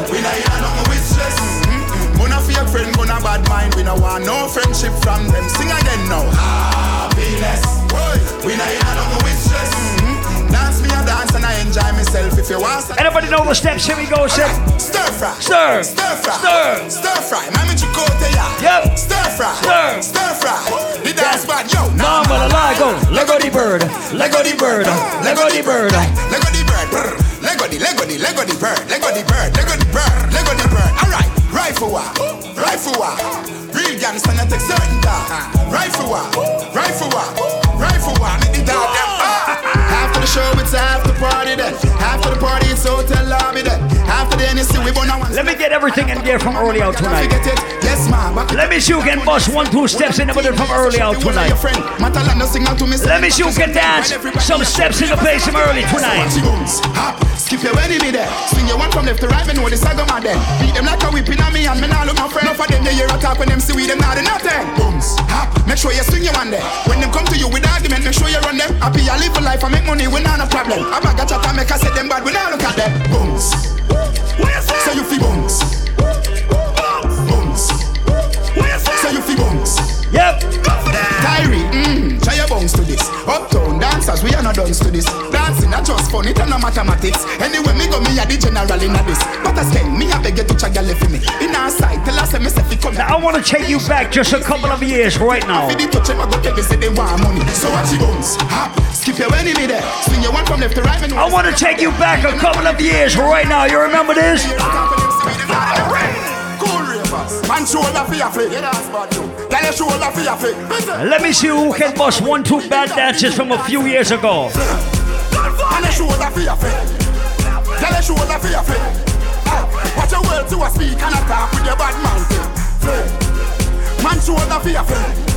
Friend, we not bad mind. We not want no friendship from them. Sing again now. Happiness. Boy, we not hear nothing with stress. Mm-mm. Dance me a dance and I enjoy myself. If you want some Anybody know the steps? Here we go, sir. Stir fry. Stir. Stir fry. Stir. Stir fry. Mami chicote ya. Yep. Stir fry. Stir. Stir fry. The dance bad. Yo. Mama la la go. Lego the bird. Lego the bird. Lego the bird. Lego the bird. Lego the Lego the Lego the bird. Lego the bird. Lego the bird. Lego the bird. Alright. Rifle war. Rifle war. Real gangster not take certain dog. Rifle war. Rifle war. Rifle war. Make the dog them. Ah, ah, ah. After the show, it's after the party then. After the party, it's hotel lobby then. After the NSC, we wanna one. Let me get everything in there from early out tonight. Yes, ma'am. Let me see who can bust one, two steps in the middle from early out tonight. Let me see who can dance some steps in the place from early tonight. Skip your enemy there. Swing your one from left to right, me know the saga man then. Beat them like a whipping on me and me now look my friend. Enough of them, they hear a talk when them see we them not in nothing. Booms, make sure you swing your one there. When them come to you with argument, make sure you run them. Happy, I live a life, I make money, we not a problem. I bag a chat and make I say them bad, we not look at them. Booms. Say Say you feel booms. Booms. Say you feel booms. Yep. To this. Uptown dancers, we are not done to this. Dancing, not just fun, it and no mathematics. Anyway, me go, me a the general in a this. But I say, me a beg you to check your for me. In our side, tell us, me say, fi come. Now I want to take you back just a couple of years right now. Fi the touch him, I go tell me say they want money. So bounce, hop, skip your enemy there. Swing your one from left to right. I want to take you back a couple of years right now. You remember this? Cool ravers. Man shoulder for your flick. Yeah, that's bad too. Tell your shoulder for your flick. Let me see who can bust one, two bad dances from a few years ago. Man your shoulder for your flick. Tell your shoulder for your flick. Ah, Watch your words to a speak and attack with your bad mouth. Man shoulder for your flick.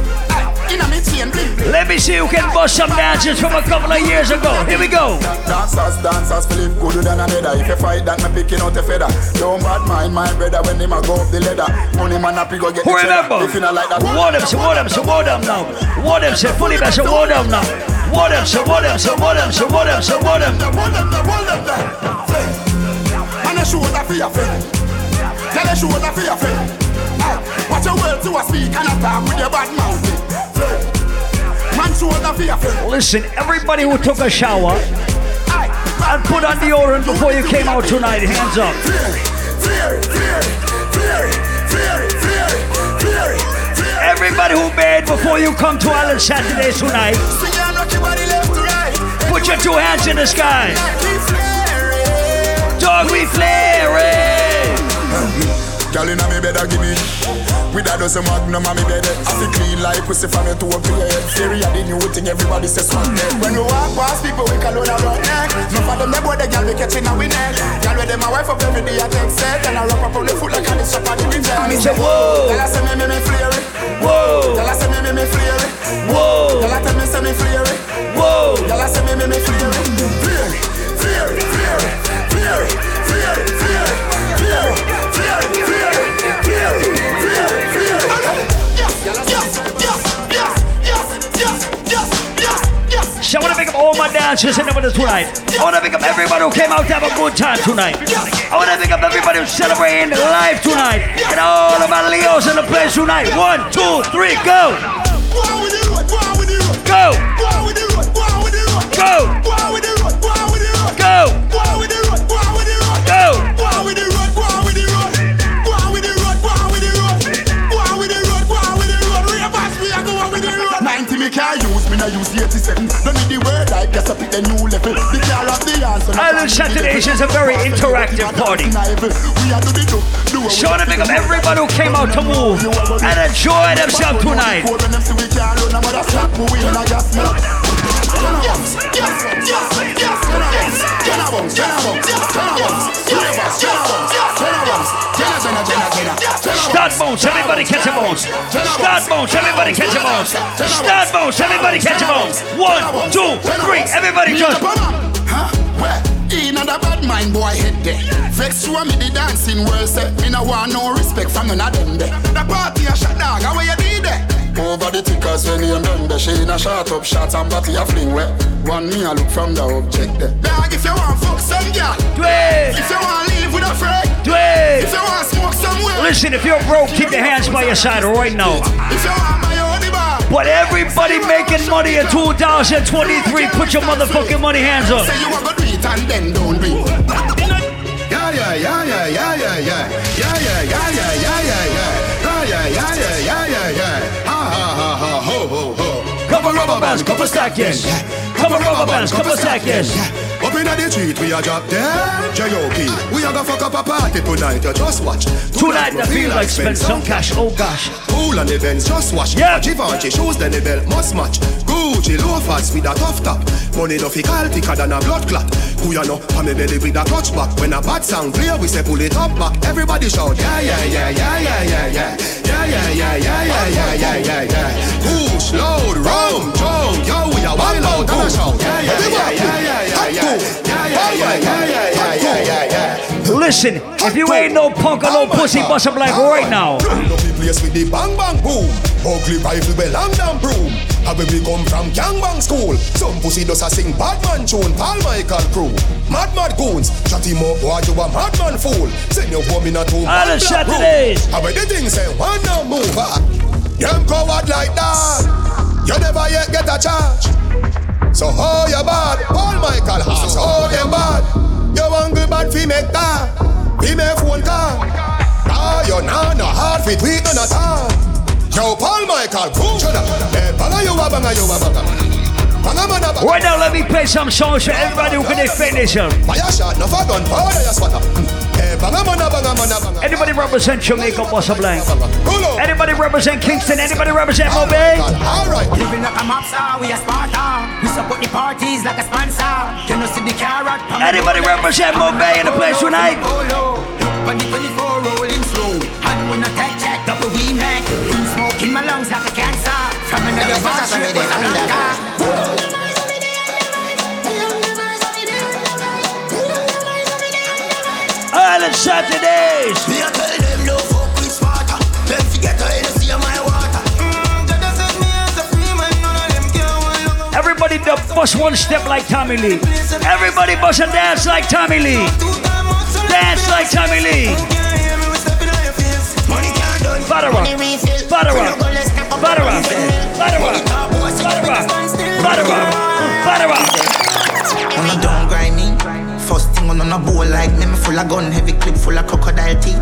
Let me see who can bust some dances from a couple of years ago. Here we go. Dancers, dancers, Philip gooder than another. If you fight that, me picking out a feather. Don't bad mind my brother when him a go up the ladder. Money man happy go get the remember? If you not like that, What them, say what them, say what them now. What them, say fully best, say what them now. What them, say what them, say what them, say what them, say what them. Hold them there, hold them there. Man a shoulder for your friend. Tell a shoulder for your friend. Ah, Watch your words to a speak and attack with your bad mouth. Listen, everybody who took a shower and put on deodorant before you came out tonight, hands up. Everybody who bathed before you come to Island Saturday tonight, Swing your lucky body left to right. put your two hands in the sky. Dog, we flaring. Girl inna me bed give me with a dozen magnum on me bed I feel clean like pussy from your toe up to your head Theory of the new thing everybody says When we walk past people we call on our neck No for them they boy the girl be catching a we neck Girl, with them my wife up every day I take set And I wrap up on the foot like I did shop at the reject Me say whoa Tell her say me me me flare Whoa Tell her say me me me flare Whoa Tell her tell me say me flare Whoa Tell her say me me me flare it Flare it, flare it, flare it, flare it, flare so I want to pick up all my dancers and everyone that's right. I want to pick up everybody who came out to have a good time tonight. I want to pick up everybody who's celebrating life tonight. And all of my Leos in the place tonight. One, two, three, go! Go! Go! Go! 90 me can't use, me not use 87. Don't need the word, I guess I pick the new level. The car of the answer. Island Saturdays is a very interactive party. Sure to pick up everybody who came out to move and enjoy themselves tonight. Start bones, everybody catch a bones. Start bones, everybody catch a bones. Start bones, everybody catch a bones. One, two, three, everybody just. In a bad mind boy head there. Vex you me the dancing world say me no want no respect from none of them there. The party a shot dog, how you do there? Over the tickers when you done the She in a shot up shots and body a fling where One me a look from the object there. Dog if you want fuck some girl Do it If you want live with a friend. Do it If you want smoke somewhere. Listen, if you're broke, keep your hands by your side right now. If you want my only bar. But everybody making money in 2023, put your motherfucking money hands up. Say you want to do it and then don't do it. Yeah, yeah, yeah, yeah, yeah, yeah, yeah. Yeah, yeah, yeah, rubberbands, kom på stacken! Kom på rubberbands, kom på stacken! Up in the street, we a drop dead J.O.P. We a go fuck up a party tonight, you just watch Tonight I feel like spend some cash, oh gosh. Cool on the Benz, just watch Yeah. Givenchy shoes, then the belt must match Gucci loafers with a tough top Money no fi call thicker than a blood clot Who ya know, on me belly with a clutch back When a bad sound clear, we say pull it up back Everybody shout, yeah, yeah, yeah, yeah, yeah, yeah, yeah Yeah, yeah, yeah, yeah, yeah, yeah, yeah, yeah, yeah Push, load, rum, drunk, yo, Listen, if you ain't no punk or no pussy, bust up like right now. Place with the bang bang boom, ugly rifle well long damn broom. I will be come from gangbang school. Some pussy does a sing Batman tune, Paul Michael crew. Mad mad goons, chatty more boy you a madman fool. Send your woman at home. Island Saturdays. I will the thing say one now move. Them coward like that. You never yet get a charge. So how you bad? Paul Michael has how them bad. You hungry bad fi make that. Fi make phone call. Ah, you nah no hard fi tweet none at all. Yo, Paul Michael, boom. Eh, banga you a banga you a banga. Right now, let me play some songs for everybody who can defend themselves. Fire shot, no for gun, powder you swatter. Eh, banga man a banga man a banga. Anybody represent Jamaica, Bossa Blank? Pull up. Anybody represent Kingston? Anybody represent Mobay? Alright. Living like a mobster, we a Sparta. We support the parties like a sponsor. You know see the carrot. Anybody represent Mobay in the place tonight? On the 24 rolling slow. And when I take check, double we make. Smoke in my lungs like a cancer. From another bar straight Island Saturdays. Me a tell them no fuck with Sparta. Them forget how to see my water. Everybody bust one step like Tommy Lee. Everybody bust and dance like Tommy Lee. Dance like Tommy Lee. Butter up. Butter up. Butter up. Butter up. Butter up. Butter up. First thing on a bowl like me, me full of gun, heavy clip full of crocodile teeth.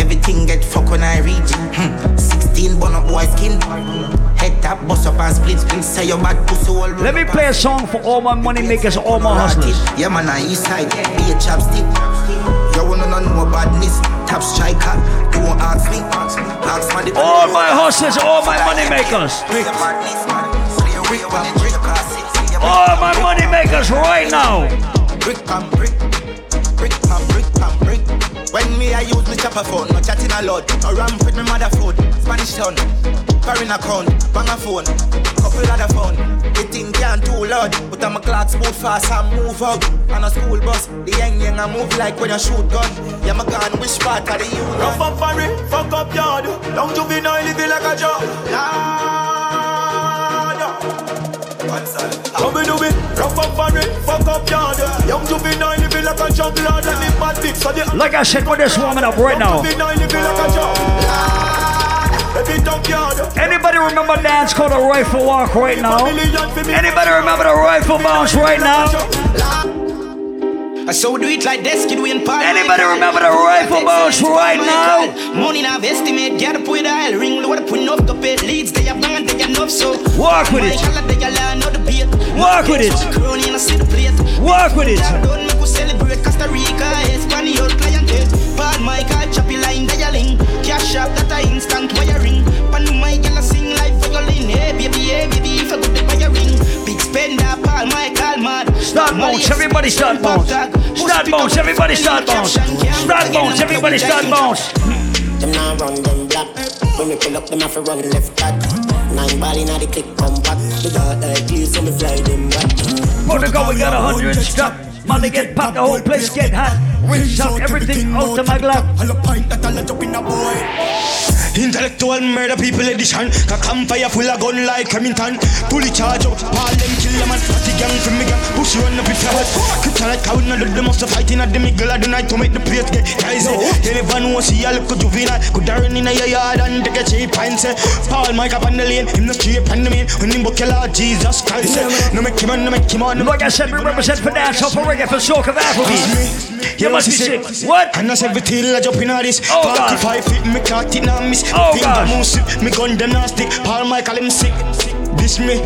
Everything get fuck when I reach. Hmm. 16 bun up boy skin. Head tap, bust up and split split. Say your bad pussy all Let me play a song for all my money makers, all my hustlers. Yeah man, I east side, be a chapstick. You wanna know no badness, tap striker. Don't ask me, ask All my hustlers, all my money makers. All my money makers right now. Brick pam brick, brick pam brick pam brick. When me I use me chopper phone, no chatting a lot. No ramp with me mother food, Spanish town, foreign account, bang a phone, couple other phone. The thing can't too loud, but I'm a clock move fast and move out. On a school bus, the young young I move like when you shoot gun. Yeah, my gun, which part of the you Rough up for it, fuck up yard. Long juvenile living like a job. Lord. How we do it? Rough up suffering, fuck up yard. Young juvenile living like a juggler, let me bad bitch. So the Like I said, we're just warming up right now. juvenile living like a juggler. Anybody remember a dance called a rifle walk right now? Anybody remember the rifle bounce right now? I saw do it like this, kid, we in party. Anybody remember the rifle bounce right now? Money now estimate, get up with a ring, load up enough to pay leads. They have bang and they enough, so Walk with it. Walk with it. Walk with it. Don't make us celebrate Costa Rica, Espanol client. Bad Michael, choppy line, dialing. Cash up, that a instant wiring. Pan my girl, sing like violin. Hey, baby, hey, baby, if I go to buy. Big spender, Paul Michael, mad. Start bounce, everybody start bounce. Start bounce, everybody start bounce. Start bounce, everybody start bounce. Them now run them black. When we pull up, them have to run left back. Ball inna the click come back. The dark like you, so me fly them back. Protocol, we got a hundred stuck. Money get popped, the whole place get hot. Rinse out everything out of my glove. Intellectual murder people edition. A campfire full of gun like Remington. Pull it charge up, all them kill them and party gang from me gang. Push run up if you hot. Kryptonite cow now the must have fighting at the middle of the night to make the plate get guys. You never know see a look juvenile. Could run in a yard and take a cheap pint. say. Paul Mike up on the lane, him the cheap and the main. When him book your Lord Jesus Christ. say. No make him on, no make him on. Like I said, we represent for for reggae, for soca, for Afrobeat. You must be sick. What? And I said, till I jump in all this. Oh, God. 45 feet, me caught it now miss. Oh, Finger gosh. move slip, me gun them now stick. Paul Michael him sick. This me.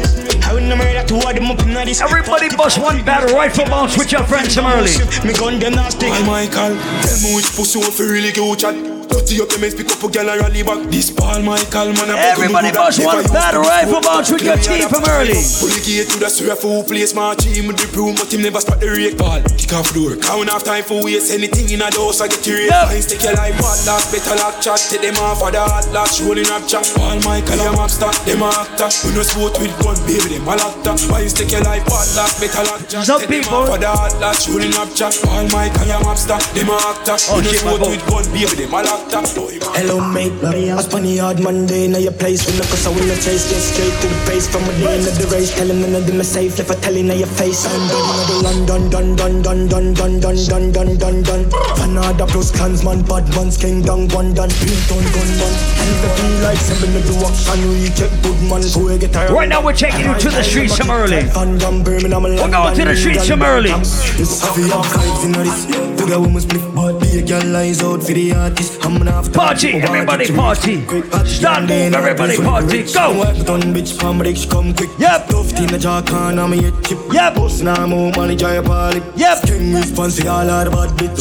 I will never murder two of them up in this. Everybody bust one battle rifle bounce with your friends some early. Me gun them now stick. Paul Michael, tell me which pussy want for really go chat. Dirty up the mess, pick up a girl and rally back. This Paul Michael, man, I beg you Everybody do that. bust one Never battle use rifle bounce with your team from early. Pull the gate to the surf who place my team with the broom, but him never spot the rake ball. Kick off door, count off time for waste anything in a dose. I get the rate. Yep. take your life, hot last, better lock chat. Take them off for the hot last, rolling up chat. Paul Michael, I'm upstar, them a actor. We no sport with gun, baby, them a locked Why you take your life, hot last, better lock chat. Some Take them people- off for the hot last, rolling up chat. Paul Michael, I'm upstar, them a actor. Oh, We no sport with gun, baby, them a locked Hello mate, I spun the hard Monday in your place When the cause I wanna chase, get straight to the base From the end of the race, telling none of them are safe Left a telling in your face, I'm done London Dun dun dun dun dun dun dun dun dun dun Fanada plus clansman, bad man's king down one done Pink on gunman, and if I feel like seven to do action We check good man, so we get tired Right now we're taking you to the streets some early. We're going to the streets some early. This happy up vibes in this Big a woman split but be a girl eyes out for the artist I'm have to Party, everybody party. Start move, everybody party. Go. Done bitch palm come quick. Yep. Tough in the jar can I'm a hit chip. Yep. Boss now move money giant party Yep. King response to all our bad bitch.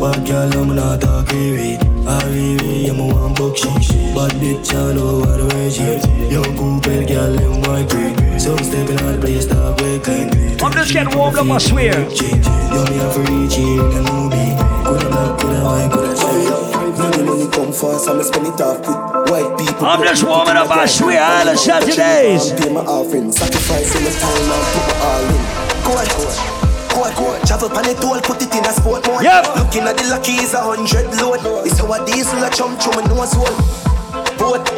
Bad girl I'm not talking with. I really am a one book she Bad bitch I know what the way she Young Cooper girl in my green So I'm stepping out place stop waking I'm just getting warmed up, I swear. Yo me have to reach in a movie coulda white, coulda cherry Come fast, I'ma spend it off with white people. I'm just warming up, I swear, Island Saturdays. Pay my offering, sacrifice in the time and put my all in. Go on, go on travel pan it all, put it in a sport mode. Yep. Looking at the lucky is a hundred load. It's how a diesel a chum chum and nose hole. Boat,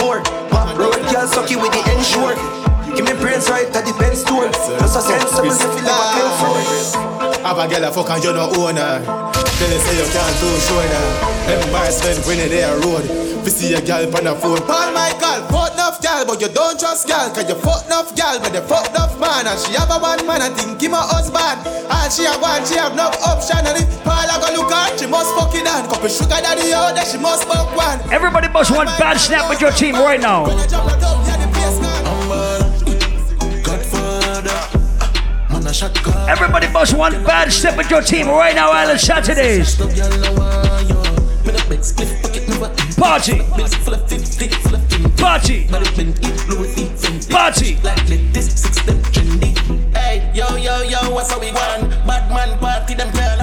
more Pop road, girl suck with the ensure Give me brains right at the pen store Plus a sense of feel like a for Have a girl a fuck and you no own her. Tell her say you can't do show her. Them boys spend when they a road. We see a girl on the phone. Paul Michael, fuck enough girl, but you don't trust girl. Cause you fuck enough girl, but you fuck enough man. And she have a one man and think him a husband. And she have one, she have no option. And if Paul a go look her, she must fuck it on. Couple sugar daddy out there, she must fuck one. Everybody bust one bad snap with your team right now. Everybody bust one bad step with your team right now, Island Saturdays. Party. Party. Party.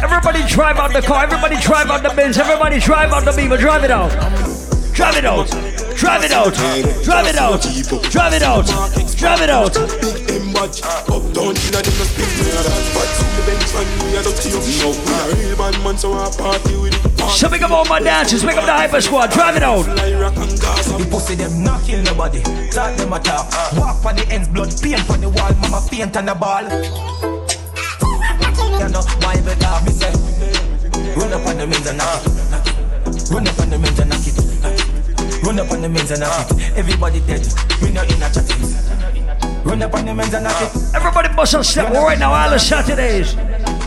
Everybody drive out the car. Everybody drive out the Benz. Everybody drive out the Beamer. Drive it out. Drive it out. Drive it out. Drive it out. Drive it out. Drive it out. Big M badge, up down in a no speak me a that But see the Benz man, we a dirty up now We a real bad man, so I party with it So make up all my dancers. Make up the hyper squad. Drive it out. The pussy them knock kill nobody. Talk them a talk. Walk on the ends, blood paint on the wall. Mama paint on the ball. You know, Bible talk, me say. Run up on the men's and knock it. Run up on the men's and knock it. Run up on the men's and knock it. Everybody dead. We not in a chatting. Run up on the men's and knock it. Everybody bust a step right now, all the Saturdays.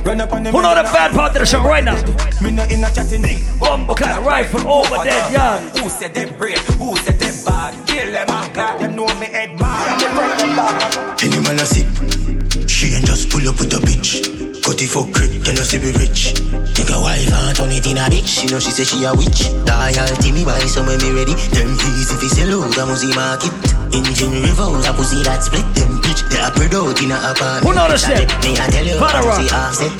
Run up on the Who know the bad part of the song right now? Me not in a chatting. Bumbo clap rifle over dead young. Who said them brave? Who said them bad? Kill them and clap them know me head bad. Any man a sip, she ain't just pull up with a bitch. Cut it for crit, tell us she be rich. Take a wife and turn it in a bitch. She know she say she a witch. Loyalty me buy some when me ready. Them fees if it's sell out, I must market. Engine revolve, a pussy that split. Them bitch, they are spread out in a apartment. Who know the shit? Me I tell you, Father Rock.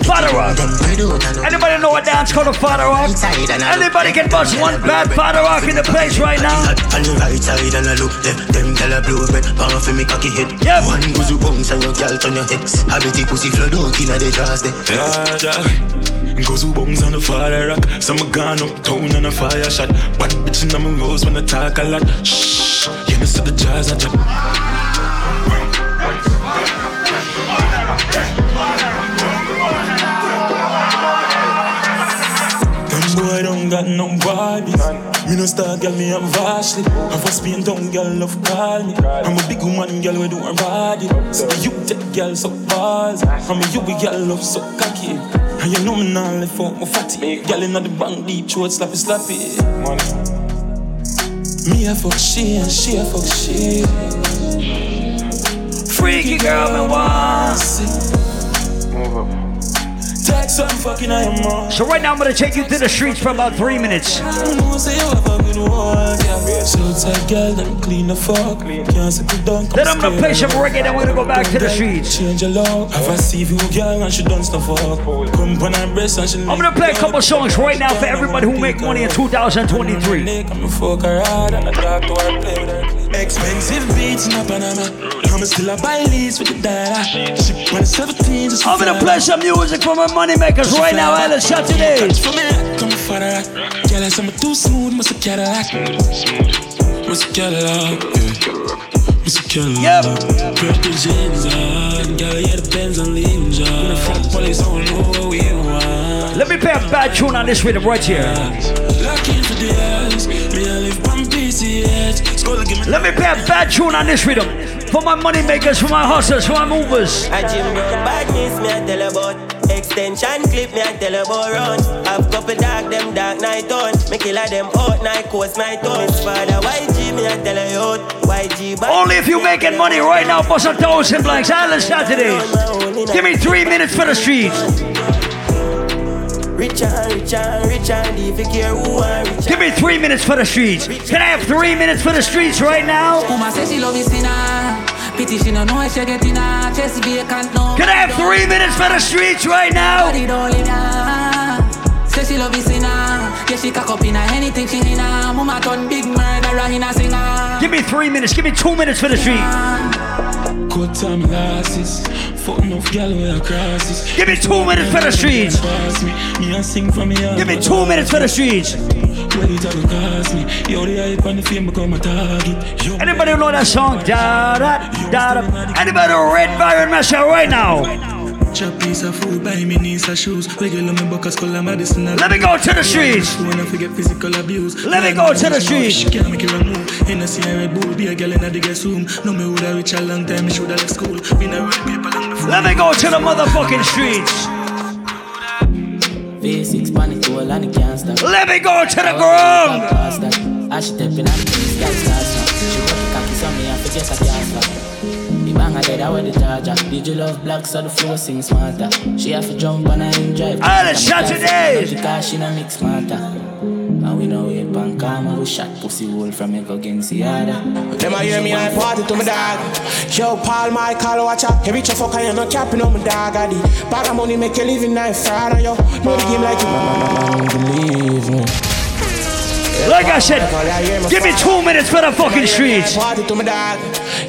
Father Rock. Them spread out and Anybody know a dance called a Father Rock? Anybody can bust one bad Father Rock in the place right now? On the right side and I look left Them tell a blue red Pound for me cocky head Yep. One goes you bounce and your girl turn your ex Habit pussy flood out inna the jaws there Yeah, yeah. Goes who bones on the fire rock. Some a gone uptown on a fire shot. Bad bitch in my rose when I talk a lot. Shh, you know, see the jazz and jump. Got no Barbies. Me no star girl, me have Ashley. I'm for Spain town girl, love call me. I'm a big woman girl, we do her body. So you take girl so balls. I'm a you be girl, love so cocky. And you know me now left for my fatty. Girl inna the bank deep throat, slappy slappy. Me a fuck she and she a fuck she. Freaky girl, me want. Move up. Take some fucking I am on. So right now I'm gonna take you to the streets for about three minutes. know say you have a good one, yeah. So tight, girl, them clean the fuck. Can't sit it down. Then I'm gonna play some reggae, then we're gonna go back to the streets. Change your love. Have a see you, girl, and she done stuff up. Come on her breast and she I'm gonna play a couple songs right now for everybody who make money in 2023. I'm a fuck her hard and I talk to her, play with her. Expensive beats in a Panama. I'm still a buy leads with the data. Ship when it's 17, I'm gonna play some music for my money makers right now, Island Saturdays. For me, come for that. Girl, I say I'm too smooth, must a Cadillac. Must a Cadillac, yeah. Must a Cadillac. Purple jeans on, girl, yeah, the Benz on limbs on. When the front police don't know what we want. Let me play a bad tune on this rhythm right here. Looking for the eyes, me I live one PCH. Skull give me Let me play a bad tune on this rhythm. For my money makers, for my hustlers, for my movers. A gym run badness, me I tell about Extension clip, me I tell you about run Have couple dark, them dark night on Me killer them out night, coast night on Miss father YG, me I tell you out YG back Only if you making money right now, bust a thousand blanks. Island Saturdays. Give me three minutes for the streets. Rich and rich and rich and if you care who are rich Give me three minutes for the streets. Can I have three minutes for the streets right now? Woman she love his. Pity she no know if she get in her chest vacant. Can I have three minutes for the streets right now? Body don't in her. Say she love sinner. Yeah, she cock up in anything she in her. Mama turn big murderer in a singer. Give me three minutes. Give me two minutes for the streets. Cut time losses. Fuck enough with a crosses. Give me two minutes for the streets. Me, sing for me. Give me two minutes for the streets. Well, it a go cost me. Yo, the hype and the fame become a target. Yo, Anybody who know that song? Da da da. Anybody who red Byron Messia right now? Chop piece of food, buy me knees and shoes. Regular me buckets, call medicine. Let me go to the streets. When I forget physical abuse. Let me go to the streets. She can't make it move. Hennessy and Red Bull, be a girl in the guest room. No me woulda reach a long time, me shoulda left school. Been a red paper long before. Let me go to the motherfucking streets. V6 panic tool and it can't stop. Let me go to the ground. I she stepping on the keys, got stars She work the cocky so me I forget I can't stop. The bang I dead I wear the charger. Did you love black so the flow sing smarter? She have to jump on her in drive. Ah, the shot today. Because she no mix smarter. And we know it pan calm, we shot pussy hole from Echo against the other. Them a hear me I party to my dog. Yo, Paul Michael, watch out. Every your fucker, you no capping on my dog. Adi. Bag of money make you live in life fraud yo. Know the game like you, man, believe me. Like I said, give me two minutes for the fucking streets. Party to my dog.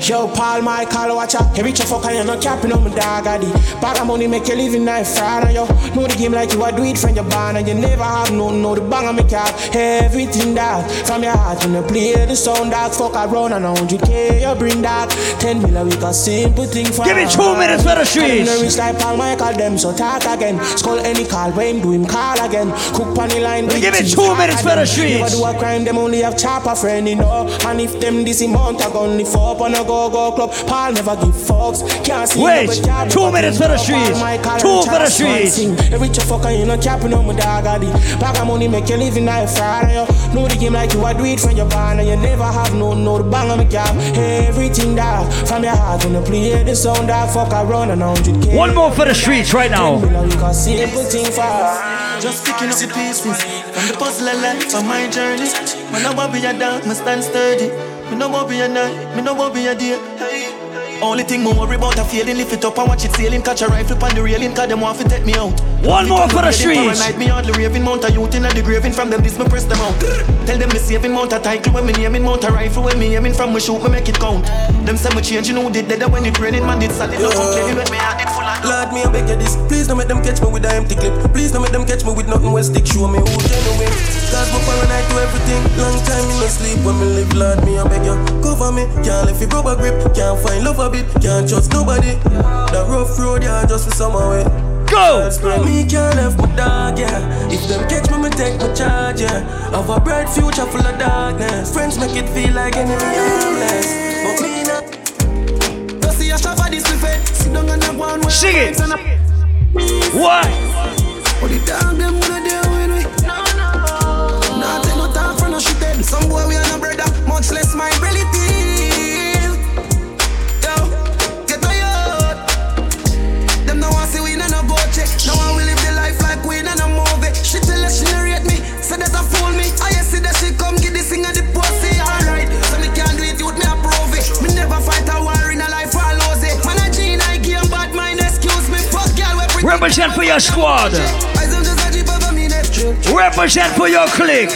Yo, Paul Michael, watch out. Every fuck and you're not capping on my dog, Addy. Bag of money make you live in life Friday, yo. Know the game like you, I do it from your band, and you never have no, no, the bang on cap. Everything that from your heart when you play the sound that fuck around and 100k, you bring that 10 million, we got simple thing for Give me two minutes for the streets. Rich like Paul Michael, them so talk again. Skull any call, when do him call again. Cook on the line, Give me two minutes for the streets. Do a crime, them only have chopper friend, you know. And if them this amount a gun, if up on a go go club, Paul never give fucks. Can't see Wait, no job, two minutes for the streets. Two for the streets. Every rich fucker, you know, capping on my dog, Addy. Bag of money make you live in life Friday, yo. Know the game like you, I do it from your band, and you never have no, no, the bang on me cap. Everything that from your heart when you play the sound that fuck around and 100k. One more for the streets right now. Simple thing for Just picking up the pieces from the puzzle of life on my journey. When I want be a dog, me stand sturdy. Me no want be a night, me no want be a day. Hey. Only thing me worry about a feeling, lift it up and watch it sailing. Catch a rifle on the railing, cause them want to take me out. One more for the streets. Paranoid, me hardly raving, mount a youth in the graving from them, this me press them out. Tell them me saving, mount a title when me naming, mount a rifle when me aiming from me shoot, me make it count. Them say me change, you know, did that when it raining, man, did solid, no complaining when me had it full of Lord, me I beg you this. Please don't make them catch me with a empty clip. Please don't make them catch me with nothing well stick. Show me who genuine. Cause my paranoid do everything. Long time me no sleep when me live. Lord, me I beg you cover me. Can't let you rubber grip. Can't find love a bit. Can't trust nobody. The rough road, yeah, just for some way. Go! Me can't left my dog, yeah. If them catch me, me take my charge, yeah. Have a bright future full of darkness. Friends make it feel like enemy harmless. But me not. Don't see a shop this fit. Sit down and have one Sing it. What? But the dog them Represent for your squad. Represent for your clique.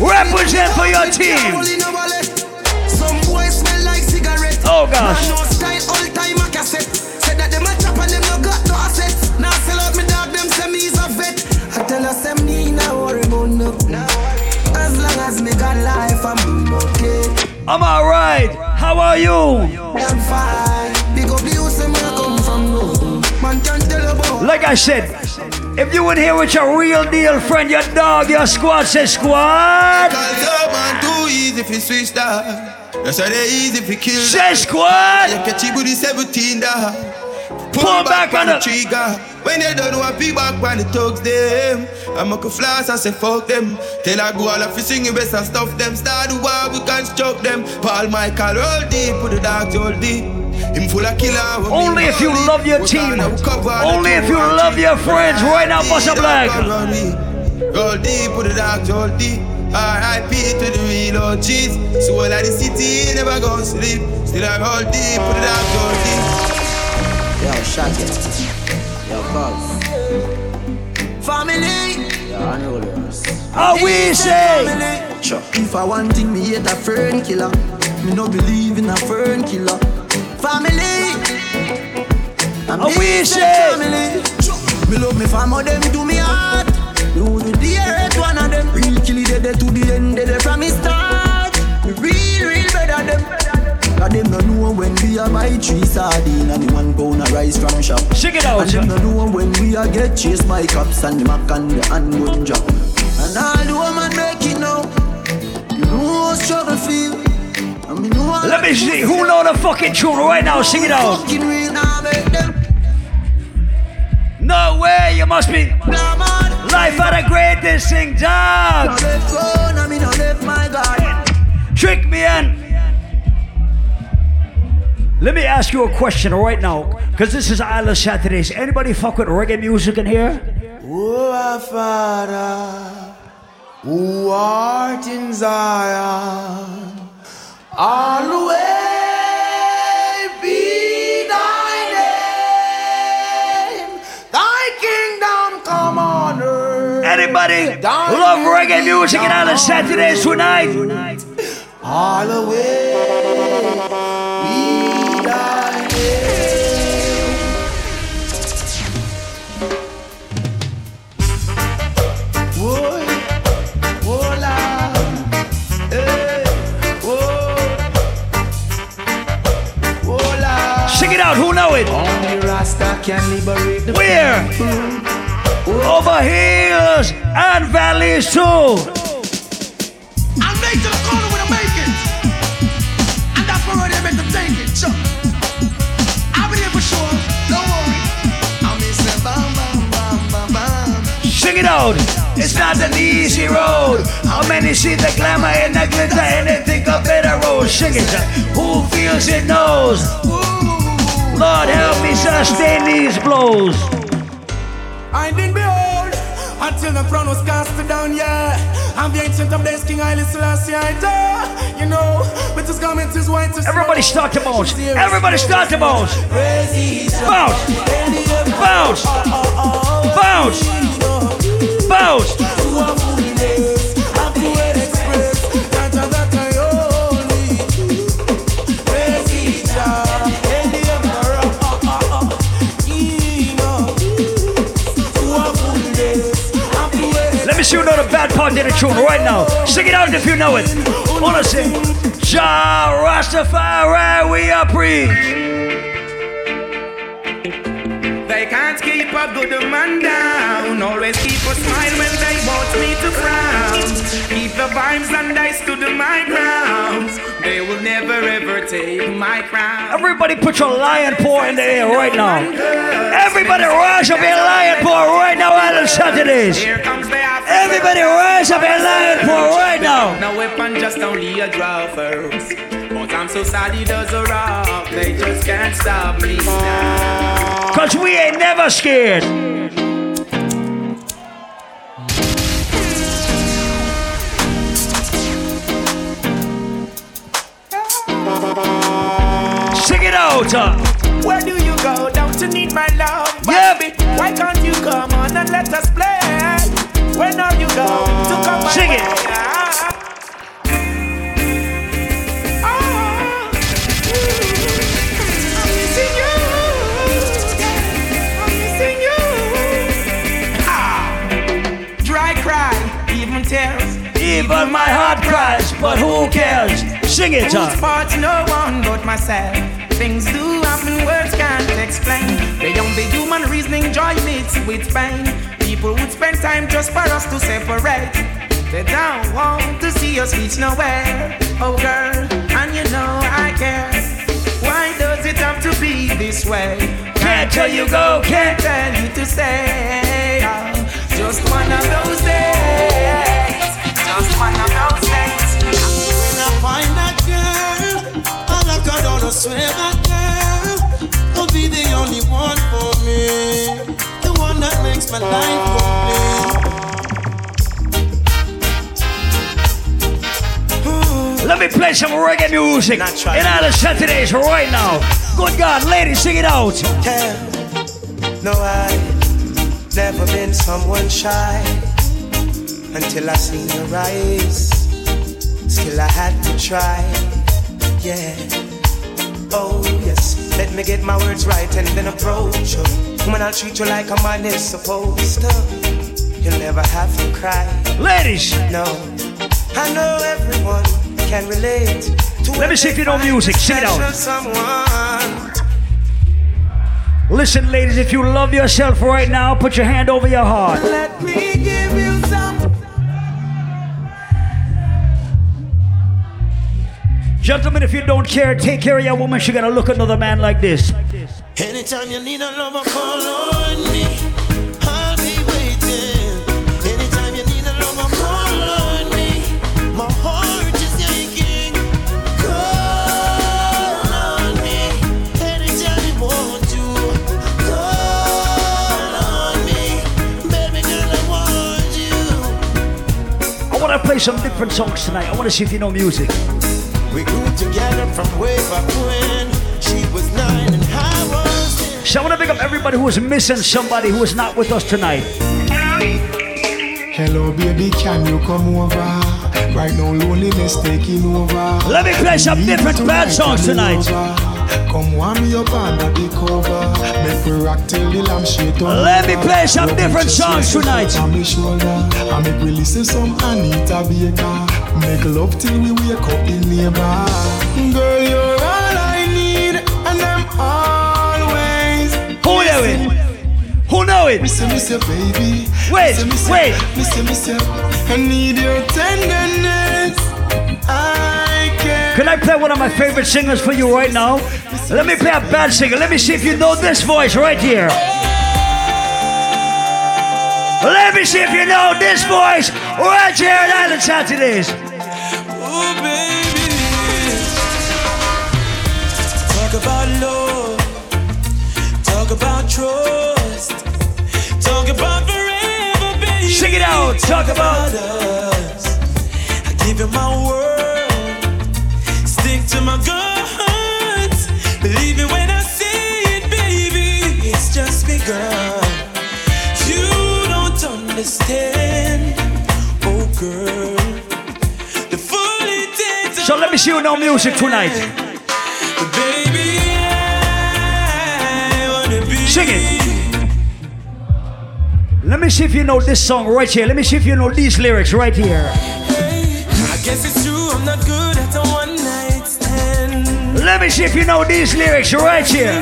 Represent for your team. Oh, gosh. I'm alright. How are you? Like I said, if you in here with your real deal friend, your dog, your squad, say squad. Cause your man too easy if you switch that. That's they easy if you kill Say squad. You catch you with 17 that. Pull back on the trigger. When they don't want be back when the thugs them. I'm a flash I say fuck them. Tell I go all of you singing best and stuff them. Start the war, we construct them. Paul Michael roll deep, put the dogs all deep. Him full of killer. we Only if you love your team. gonna cover the Only if you love your friends. Right now, Bossa Black. Roll deep, put the dogs roll deep. R.I.P. to the real OGs. So all of the city never gonna sleep. Still I roll deep, put the dogs roll deep. Yo, shot it. Yo, Cubs. Family. Yo, unrollers. How we say? Sure. If I want thing, me hate a fern killer. Me no believe in a fern killer. Family. I'm we decent? Family. Me love me family, them do me heart. You the dearest one of them. Real kill it dead to the end, dead from me start. Me real, real better them. Cause them no know when we a buy three sardine and the one pound of rice from shop. Check it out. And them no know when we a get chased by cops and the mac and the handgun drop. And all the woman make it now. You know how struggle feel. Let me see who know the fucking tune right now. Sing it out. No way, you must be. Life at the greatest thing, dog. Trick me in. Let me ask you a question right now, because this is Island Saturdays. Anybody fuck with reggae music in here? Oh, Father, who art in Zion, always be thy name. Thy kingdom come on earth. Anybody love reggae music in Island Saturdays tonight? all the way. We Whoa, whoa, Sing it out, who know it? Only Rasta can liberate the Where? Over hills and valleys too. I'm late to the corner with a bacon. And that's where they make them take it. So, I'll be there for sure. Don't worry. I'm Mr. Bam Bam Bam Bam Bam. Sing it out. It's not an easy road. How many see the glamour and the glitter and they think a better road? Sing it. Who feels it knows. Lord help me sustain these blows. I didn't behold until the throne was cast down, yeah. I'm the ancient of days, King Haile Selassie, I die. You know, with his garments is white. Everybody start to bounce. Everybody start to bounce. Bounce. Bounce. Oh, oh, oh, bounce. Bounce. Let you know the bad part of the tune right now. Sing it out if you know it. Wanna sing? Jah Rastafari, we are preach. They can't keep a good man down. Always keep a smile when they want me to frown. Keep the vibes and I stood my ground. They will never ever take my crown. Everybody put your lion paw in the air right now. Everybody rise up your lion paw right now on the Saturdays. Here comes the Everybody rise up your lion paw right now. No weapon, just only a draw first. But I'm so solid as a rock, they just can't stop me now. Cause we ain't never scared. Sing it out. uh. Where do you go? Don't you need my love? Yep. Baby, why can't you come on and let us play? When are you going to come my Sing it. Ah. Ah. I'm missing you. I'm missing you. Ah. Dry cry, even tears. Even my heart cries, but who cares? Sing it, Whose uh. fault? No one but myself. Things do happen, words can't explain. Beyond the human reasoning, joy meets with pain. People would spend time just for us to separate. They don't want to see us reach nowhere. Oh, girl, and you know I care. Why does it have to be this way? Can't tell you go, can't tell you to stay. Oh, just one of those days. Just one of those days. When I find that girl, I look her down, swear that girl will be the only one for me. The one that makes my life complete. Let me play some reggae music in all the Saturdays right now. Good God, ladies, sing it out. No, I've never been someone shy until I seen your eyes. Still, I had to try. Yeah. Oh, yes. Let me get my words right and then approach you. Woman, I'll treat you like a man is supposed to. You'll never have to cry. Ladies. No. I know everyone can relate to Let me see if you know music. Sing it out. Listen, ladies, if you love yourself right now, put your hand over your heart. Let me give you some. Gentlemen, if you don't care, take care of your woman. She gotta look another man like this. Anytime you need a lover, call on me. I'll be waiting. Anytime you need a lover, call on me. My heart is aching. Call on me. Anytime you want to. Call on me. Baby girl, I want you. I wanna play some different songs tonight. I wanna see if you know music. We grew together from way back when she was nine and I was ten. So I wanna pick up everybody who is missing somebody who is not with us tonight. Hello, baby, can you come over? Right now loneliness taking over. Let me play some different bad songs tonight. Come warm me up under the cover. Make me rock till the lampshade on. Let me play some different songs tonight. On my shoulder. I make we listen some Anita Baker. Make love till we wake up neighbor. Girl, you're all I need, and I'm always. Who know it? Who know it? Miss you, miss you, baby. Wait, Miss you, miss you, wait. Miss you, miss you. I need your tenderness. I can. Can I play one of my favorite singers for you right now? Let me play a bad singer. Let me see if you know this voice right here. Let me see if you know this voice right here at Island Saturdays. Trust. Talk about forever, baby. Sing it out. Talk about- us. I give you my word. Stick to my guns. Believe me when I say it, baby. It's just me, girl. You don't understand, oh girl. The full intent So let me see you no music tonight. Sing it. Let me see if you know this song right here. Let me see if you know these lyrics right here. I guess it's true, I'm not good at a one night stand. Let me see if you know these lyrics right here.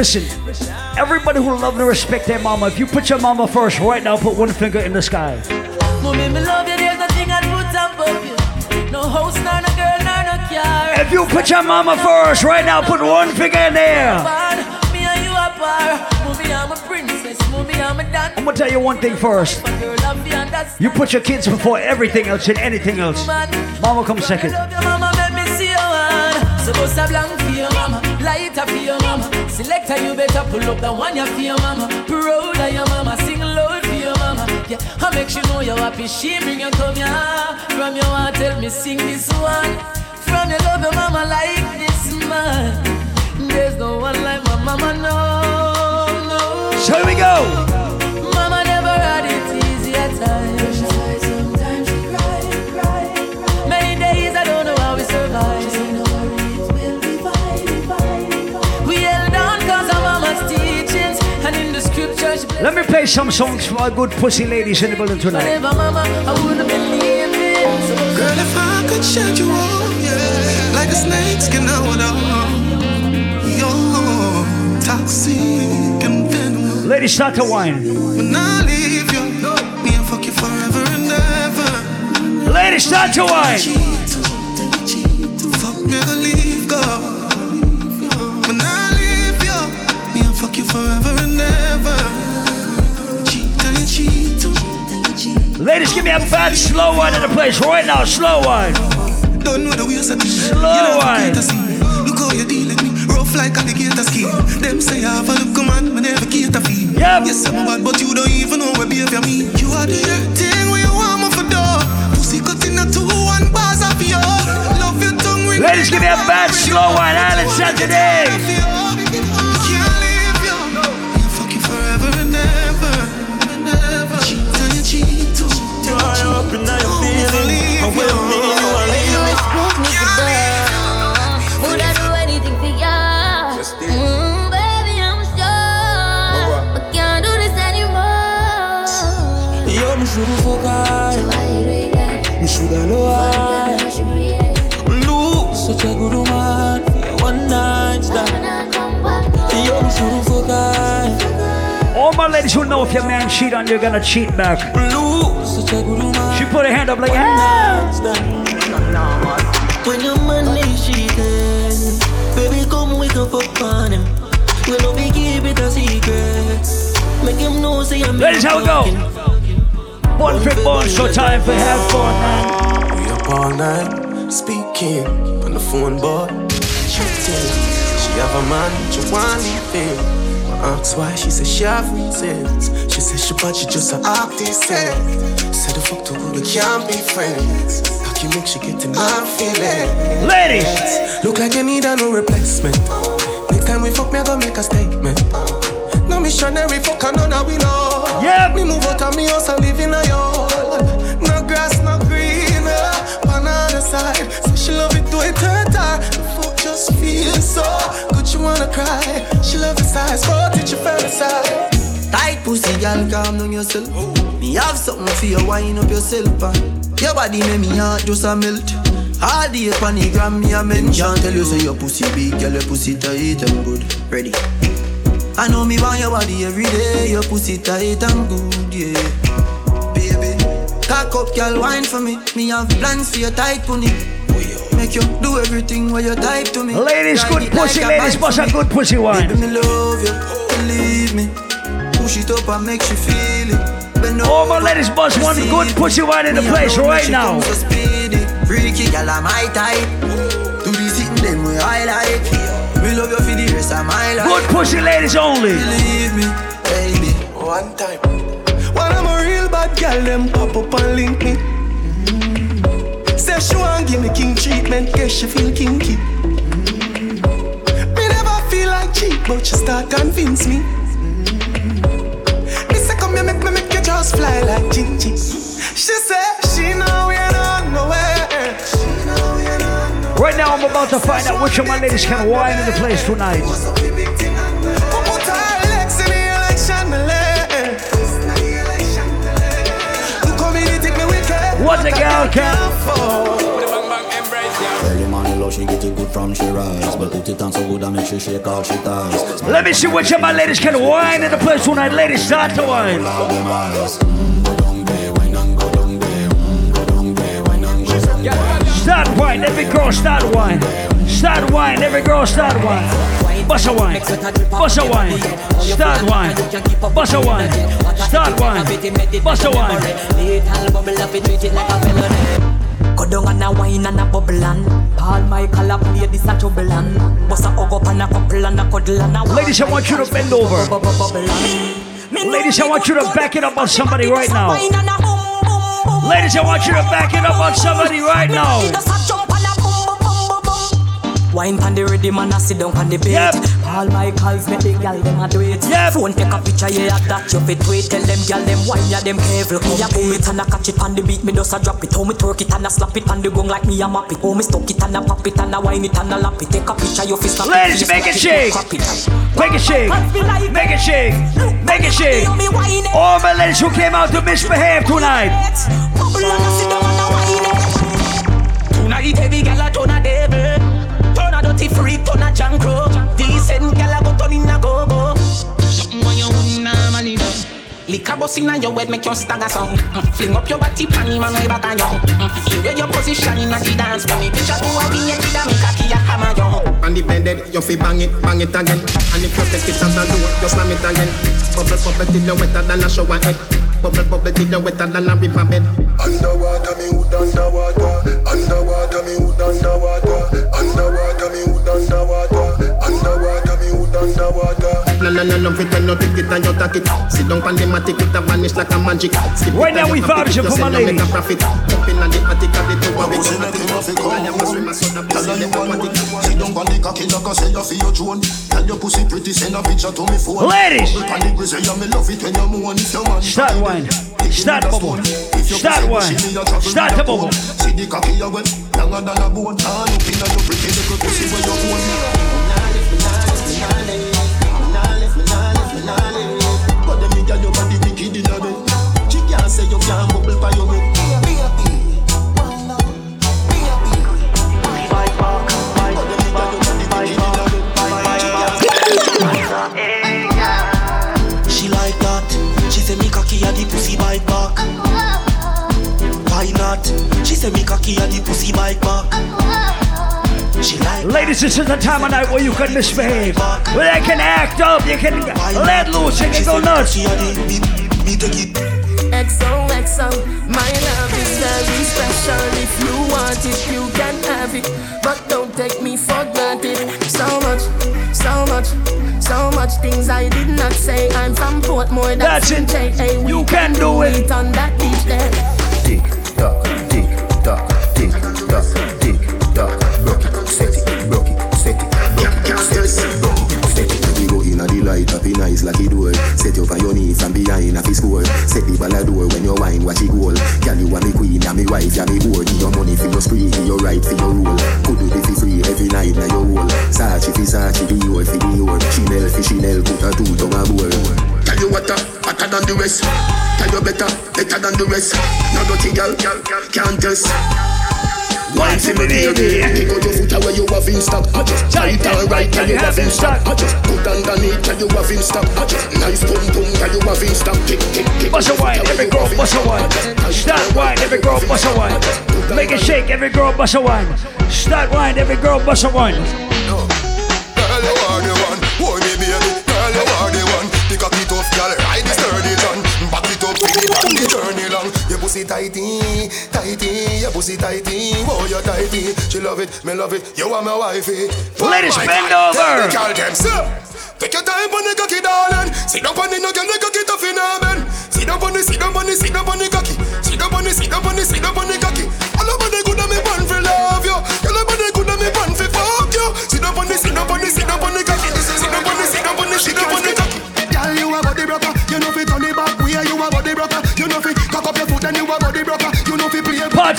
Listen, everybody who love and respect their mama, if you put your mama first right now, put one finger in the sky. Mommy, me love you, there's nothing I'd put above you. No house, nor no girl, nor no car. If you put your mama first right now, put one finger in there. Apart, Me and you apart. Mommy, I'm a princess. Mommy, I'm a dance. I'm gonna tell you one thing first. Girl, I'm the understand. You put your kids before everything else and anything else. Mama comes second. Selector, you better pull up the one you for your mama. Proud of your mama, sing loud for your mama. Yeah, I make sure know you're happy. She bring you come here. From your heart, tell me sing this one. From your love your mama like this man. There's no one like my mama, no, no. Here we go. Mama never had it easy at times. Play some songs for our good pussy ladies in the building tonight. Whatever mama, I wouldn't believe Girl, if I could shed you off, yeah, like a snake skin out of You're toxic and venomous. Ladies, start to whine. When I leave you, me and fuck you forever and ever. Ladies, start to whine. Ladies, give me a bad slow one in the place right now. Slow one. Don't know the ways of me. Slow one. Look how you deal with me, rough like alligator skin. Them say I have a look man, me never get a feel. Yep. Yes, I'm bad, but you don't even know where behavior me. You are the thing where you want me for door. Pussy cut in a two one bars of your. Love your tongue ring. Ladies, give me a bad slow one. Island Saturday. Feeling. And when me, you are leaving. Would I do anything for ya? Mm, baby, I'm sure. I can't do this anymore. Yo, me shouldn't forget. Me shoulda know I. Look, such a good woman. for your One night stand. Yo, me shouldn't forget. All my ladies who know if your man cheat on you, you're gonna cheat back. Look, such a. She put her hand up like, ah. When your man is cheating, baby, come wake up up on him. We love you keep it a secret. Make him know say I'm Ladies, how we go? One fit bone, so time for have fun, man. We up all night. speaking on the phone, boy. Shooting. She have a man, she want leave him. I ask why, she said she have reasons. She said she but she just a artist. Said the fuck to who we can't be friends. How can you make she get in my feelings? Ladies! Look like you need a new replacement. Next time we fuck, me I go make a statement. No missionary fuck, I know now we know. Yeah. Me move out of me house and live in a yard. No grass, no green. uh, On the side, say she love it to it hurt her. The fuck just feels so good, you wanna cry. She love the size, but it you fantasize. Tight pussy, girl, calm down yourself. Me have something for you, wind up yourself. Uh. Your body make me heart just a melt. All day on the gram, me a mention. Tell you say your pussy big, girl, your pussy tight and good. Ready? I know me want your body every day. Your pussy tight and good, yeah. Baby, cock up, girl, wine for me. Me have plans for your tight pony. Make you do everything while you type to me. Ladies, good pussy, like ladies, for a good pussy wine. Baby, me love you, believe me. Push it up and make you feel it. Bend All my over, ladies bust one receive good it. pussy wine in the place alone, right now. so speedy. Freaky girl, I'm my type. Do the thing then we I like. Me love you for the rest of my life. Good pussy ladies only. Believe me, baby. One time. When I'm a real bad girl, them pop up and link me. Mm. Say she want give me king treatment, guess she feel kinky. Mm. Me never feel like cheap, but she start convince me. Come here, make me make you just fly like Gingy. She say she know we don't nowhere. She know we don't nowhere. Right now, I'm about to find out which of my ladies can wine in the place tonight. Put her legs in the election, me legs. Community me wicked. What the girl can morning love, she get it good from she rise But put it on so good I make she shake all she ties Let me see which of my ladies can wine in the place tonight. Ladies, start to wine. Start wine, every girl start wine. Start wine, every girl start wine. Bust a wine, bust a wine, start wine, bust a wine, start wine, bust a wine. Down and a wine and a bubble and Paul Michael a play this a trouble and Bust a hug up and a couple and a cuddle and a Ladies, I want you to bend over. Ladies, I want you to back it up on somebody right now. Ladies, I want you to back it up on somebody right now. Wine pan the ready man a sit down on the bed Yep. All my calls make the gal dem a do it Yep. Phone take a picture yeah that you fit wait Tell them gal dem wine ya dem careful Me a boom it and a catch it on the beat Me just a drop it How me twerk it and a slap it on the gong like me a map it How me stuck it and a pop it and a wine it and a lap it Take a picture your fist snap Ladies, make it shake. Make it shake. Make it shake. Make it shake. All my ladies who came out to misbehave tonight. Tonight every gal a turn a devil Turn a dirty freak, turn a jankro Decent gal a go turn in a go-go Something when you wouldn't normally do Liquor bust inna your head make you stagger song mm. Fling up your body pan him and way back on you mm. You wear your position inna the dance When me picture two of the kid a make a key a hammer you And the blended, you fi bang it, bang it again. And if you test it as a do, you slam it again. Bubble, bubble till you wetter than a shower head. Bubble, bubble till you wetter than a river bed. Underwater, me hood underwater. Underwater, me hood underwater. Underwater, me hood underwater. Underwater, me hood underwater. La la la love it when you take it and you take it. Sit down on the matic, it a vanish like a magic. Skip Right now we you vibing you for my no make a profit. Up inna the attic, a the two of it. Pussy make him have to come Tell her you want it Sit down on the cocky like I say you feel your drone Tell your pussy pretty send a picture to me phone Ladies. Bubble pan the grizzly and me love it when you moan If you man Start wine. Start bubble. Start wine. Start the bubble. See the cocky you than a pretty little pussy where you can't say you can't bubble your cocky a the pussy bite back. Why not? She say me cocky a the pussy bite back. She like Ladies, this is the time of night where you can misbehave. Where they can act up, you can let loose, you can go nuts. XOXO, my love is very special. If you want it, you can have it. But don't take me for granted. So much, so much, so much things I did not say. I'm from Portmore, that's, That's it. in Hey, You can do it. on that beach there. Tick tock, tick tock, tick tock, tick tock. Broke it, set it, broke the light, happy nice like it door. Set you on your knees from behind a fi score. Set the ball a door when you wine, watch it goal. Girl, you are me queen, and me wife, and me whore. Give your money for your spree, give your right for your rule. Could do the fi free every night na your whole. Sachi fi Sachi, Dior fi Dior. Chanel fi Chanel, put a two tongue a bore. Tell you what, uh, hotter than the rest. Tell you better, better than the rest. No dirty girl, can't test. Me baby Kick out your foot away you have in stock I just tight and right and you have in stock I just put underneath and you have in stock I just nice pum pum and you have in stock Kick kick kick. Bust a wine, every girl bust a wine. Start wine, every girl bust a wine. Make it shake, every girl bust a wine. Start wine, every girl bust a wine. Girl you are the one. Boy me baby. Girl you are the one. Pick up it off girl Ride the sturdy John. Back it up with it on the journey long pussy tighty Tighty Your pussy tighty Oh you tighty She love it Me love it You are my wifey Ladies, bend over. Tell them sir Take your time on the cocky darling Sit down on the no girl the cocky tough in her bend Sit down on the Sit down on the Sit down on the cocky Sit down on the Sit down on the Sit down on the cocky All over the good and me born for love you All over the good and me born for fuck you Sit down on the Sit down on the Sit down on the cocky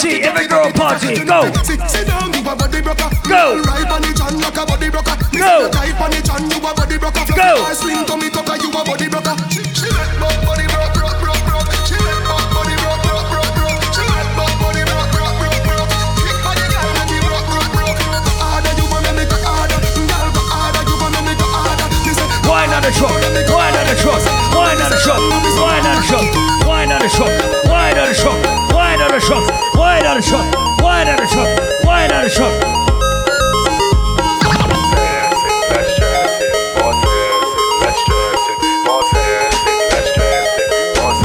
Party, every girl party, go. Sit, sit down, you a body broker. Go. Right on the chan like a body broker. Go. Tight on the chan, you a body broker. Go. swing to me tucker, you a body broker. She, let my body broke, broke, broke, broke. She let my body broke, broke, broke, broke. She let my body broke, broke, broke, broke. Kick body girl, make it broke, broke, broke. Harder you wanna make it harder. Girl, go harder, you wanna make it harder. Wine on the truck, wine on the truck, wine on the truck, wine on the truck, wine on the truck, wine on the truck, wine on the truck, wine on the truck, wine on the truck, wine on the truck.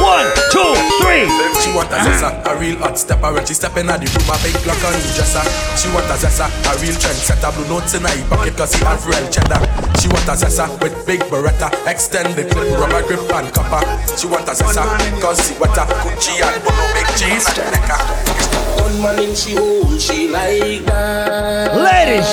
One, two, three. She want a zessa, a real hot stepper. When she step in the room, a big black on the dresser. She want a zessa, a real trendsetter. Blue notes in her pocket cause he have real cheddar She want a zessa with big beretta Extend the clip, rubber grip and copper She want a zessa cause she wetter Gucci and Bono make chain and necker One man in she hole, she like that. Ladies.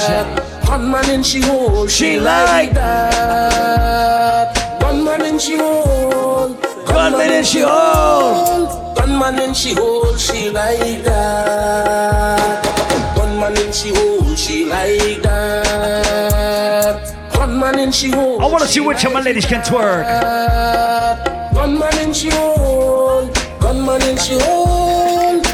One man in she hole, She like that. One man in she hole. Gunman in she hole. One man in she hole, she like that. One man in she hole, she like that man she. I wanna see which of my ladies can twerk. One man and she hold. man and she hold.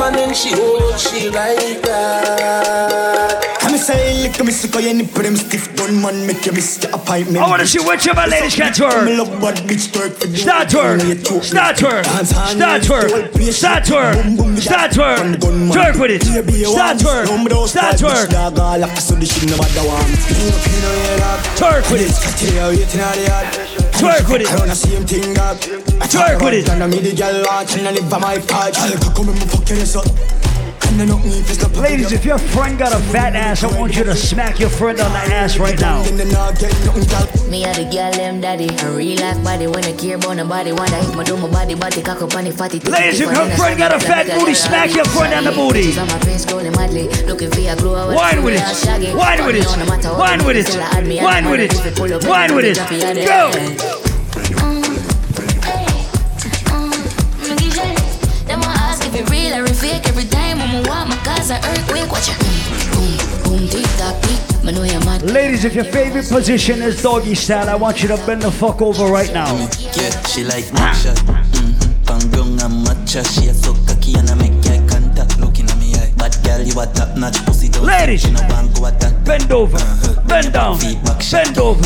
man and she hold. She like that. I'm say, at me, sick of your nipple, them stiff gun man, make you miss your appointment. I wanna see which of my ladies can twerk. Me love bad bitch twerk for the Start twerk. Start twerk. Start twerk. Start twerk. Start twerk. Twerk with it. Start twerk. Start twerk. Twerk with it. Twerk with it. I wanna see him thing up. Twerk with it. Mm, Ladies, if your friend got a fat ass, I want you to smack your friend on the ass right now. Me a the girl them daddy A real life body when I care about nobody Wonder if my do my body body cock up on the fatty Ladies, if your friend got a fat booty, smack your friend on the booty. I'm a prince scrolling madly Looking for a glow I wanna Wine with it. Wine with it. No matter what Wine with it. still I add me and Wine with it. to pull up Wine with it. drop you out there. Go. Fake Every time when I walk my cause a earthquake Watch it Boom, boom, boom, tick tock, tick Me know you're mad Ladies, if your favorite position is doggy style, I want you to bend the fuck over right now. Yeah, she like matcha. Mm-hmm. Pangong and matcha. She a so cocky and I make eye contact. Looking at me eye. Bad girl, you a top notch pussy. Don't Ladies, you know one go attack. Bend over, bend down, bend over,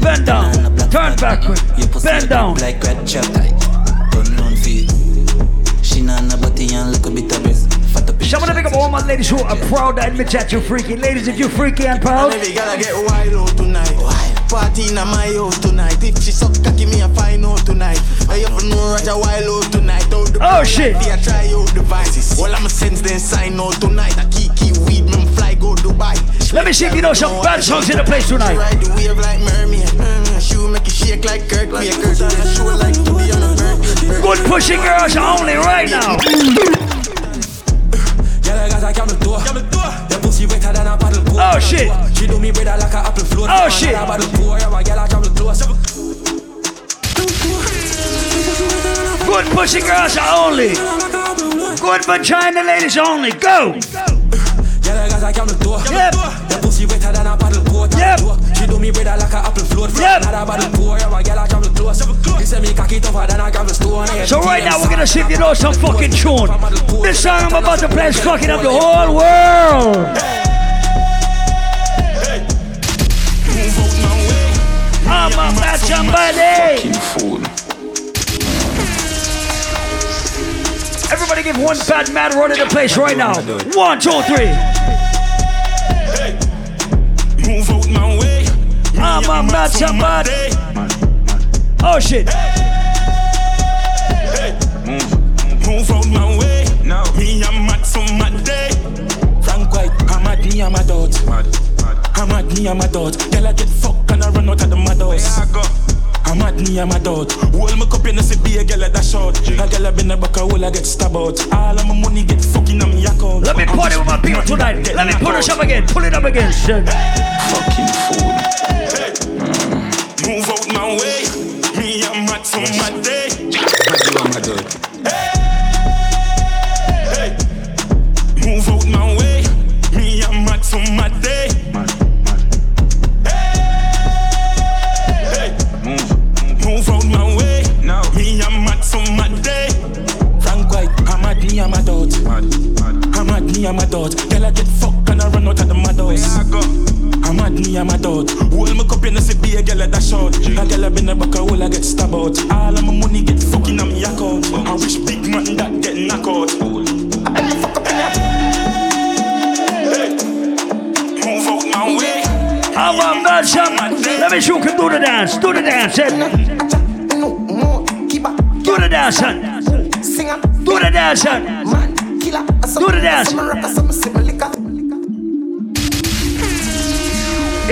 bend down, turn backward, bend down. Like red chop. And look a bit of breast. Fat up. So I'm gonna pick up all my ladies who are proud to admit that you're freaky. Ladies, if you're freaky and proud, Every girl I get wild out tonight. 14 at my house tonight. If she suck cocky, me a find out tonight. I have to know Roger Wild out tonight. Out the Oh, shit. They a try out devices. All I'ma sense then sign out tonight. I keep keep weed, me fly go Dubai. Let me see if you know some bad songs in the place She tonight. ride the wave like mermaid. Mm, Shoe make it shake like Kirk. Like Kirk. Show like Good pushing girls only right now. Girl, I got a camel toe. Your pussy wetter than a paddle boat. Oh, shit. She do me brother like apple float. Oh, shit. I paddle poor, yeah, my girl, I camel close. Good pussy girls only. Good vagina ladies only. Go. Girl, I got toe. Yep. Your pussy wetter than a paddle me like apple float. Yep. Man, I paddle poor, yeah, my girl, I close. You say me cocky tougher than a gravel stone. So right now we're gonna if you know some fucking tune. This song I'm about to play is fucking up the whole world. I'm a bad somebody. Everybody give one bad mad run in the place right now. One, two, three. I'm a bad somebody. Oh shit. Move move out my way. Now me I'm mad for my day. Frank White, I'm at me, I'm a dot. I'm at me, I'm a dot. Girl, I get fucked and I run out of the mad house. I'm at me, I'm a dot. Hold my cup in the see be a girl at that short. A girl I been a back a hole, I get stabbed out. All of my money get fucking on me account. Let me party with my people tonight. Let me put us up again. Pull it up again. son. Fucking fool. Hey, move out my way. Me I'm mad for my day. Hey, hey, move out my way. Me I'm mad for my day. Hey, move out my way. Now me I'm mad for my day. Frank White, I'm at me, I'm a dot. I'm at me, I'm a dot. Girl, I get fucked and I run out of the mad house. I'm me, I'm a dot. Hold my cup in the see be a girl at that short. A girl I been a back a hole, I get stabbed out. All of my money get fucking on me account. I wish big man that get knocked out. Move out my way. I'm a bad somebody. Let me see who can do the dance. Do the dance. eh? Do the dance. son. Do the dance. son. Do the dance.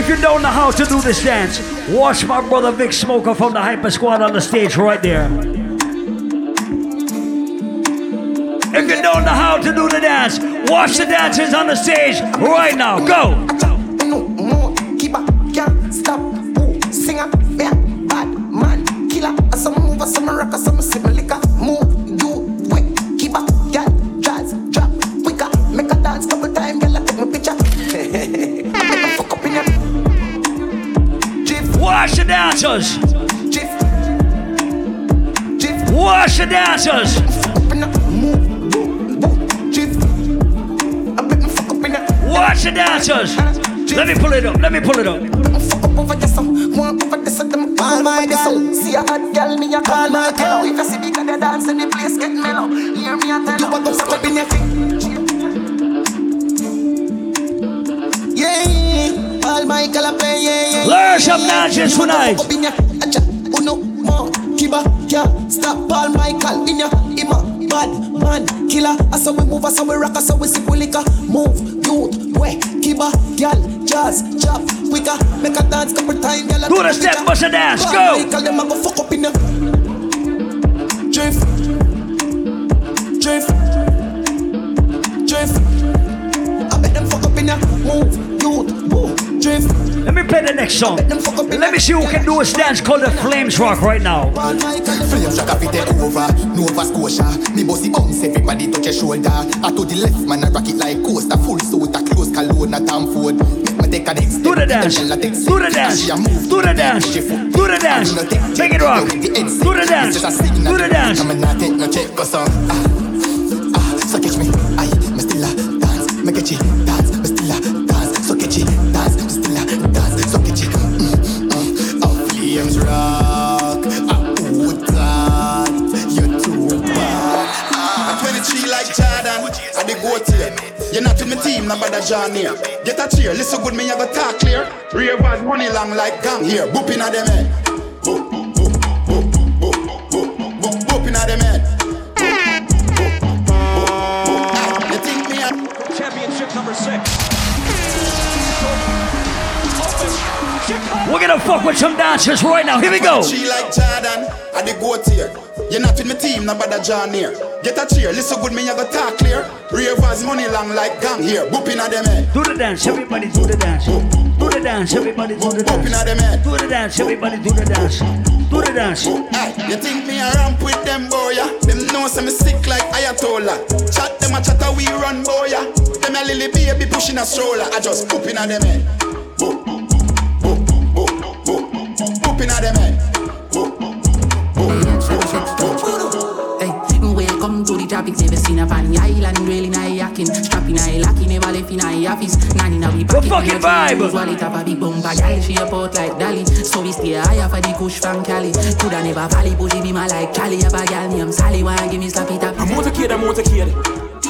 If you don't know how to do this dance, watch my brother Vic Smoker from the Hyper Squad on the stage right there. If you don't know how to do the dance, watch the dancers on the stage right now. Go. Dancers. Watch the dancers. Let me pull it up. Let me pull it up. call my girl. See a hot girl, me a call my girl. If you see big and dance in the place, get mellow. Hear me a tell you suck up in your thing. Yeah, all my girl a play, yeah, yeah. Learn some tonight. Stop all my call in ya, ima. Bad man, killer. I saw we move, I saw we rock, I saw we sip we liquor. Move, youth, way, kiba, gal, jazz, chop, quicker. Make a dance couple time, gal. Do the step, bust a dance, go. Call them, I go fuck up in ya. Drift, drift, drift. I bet them fuck up in ya. Move, youth, move, drift. Let me play the next song. Let me see who can do a dance called the Flames Rock right now. Flames rock fit take over, Nova Scotia. Me bossy bounce, everybody touch your shoulder. I to the left, man, I rock it like coaster. Full suit, a close cologne, a Tom Ford. Make me take a next Do the dance. Do the dance. Do the dance. Do the dance. Make it rock. Do the dance. Do the dance. no bother John here. Get a cheer, listen good, me have a talk clear. Real bad money long like gang here. Booping at them head. Boop, boop, boop, boop, boop, boop, boop, booping. Championship number six. We're gonna fuck with some dancers right now. Here we go. She like Jordan, and the goat here. You're not with my team, no bother John here. Get a cheer, listen good, me, I go talk clear. Ravers money long like gang here. Booping at them head. Do the dance, everybody do the dance. Do the dance, everybody do the dance. Do the dance, everybody do the dance. Do the dance. Aye, you think me a ramp with them boy, yeah? Them know some sick like Ayatollah. Chat them a chat a we run boy, yeah? Them a lily baby pushing a stroller. I just pooping at them head. Boop, boop, boop, boop, boop, boop, pooping at them head. A island, really nice yacking. Strapping I lucky, never left in a office. Nanny now we back fucking vibe. Wallet up a big bumper, gal. She a port like Dolly. So we stay higher for the kush from Cali. Coulda never valley, she be my like Cali. Have a gal named Sally, wanna give me slap it up. A motorcade, a motorcade.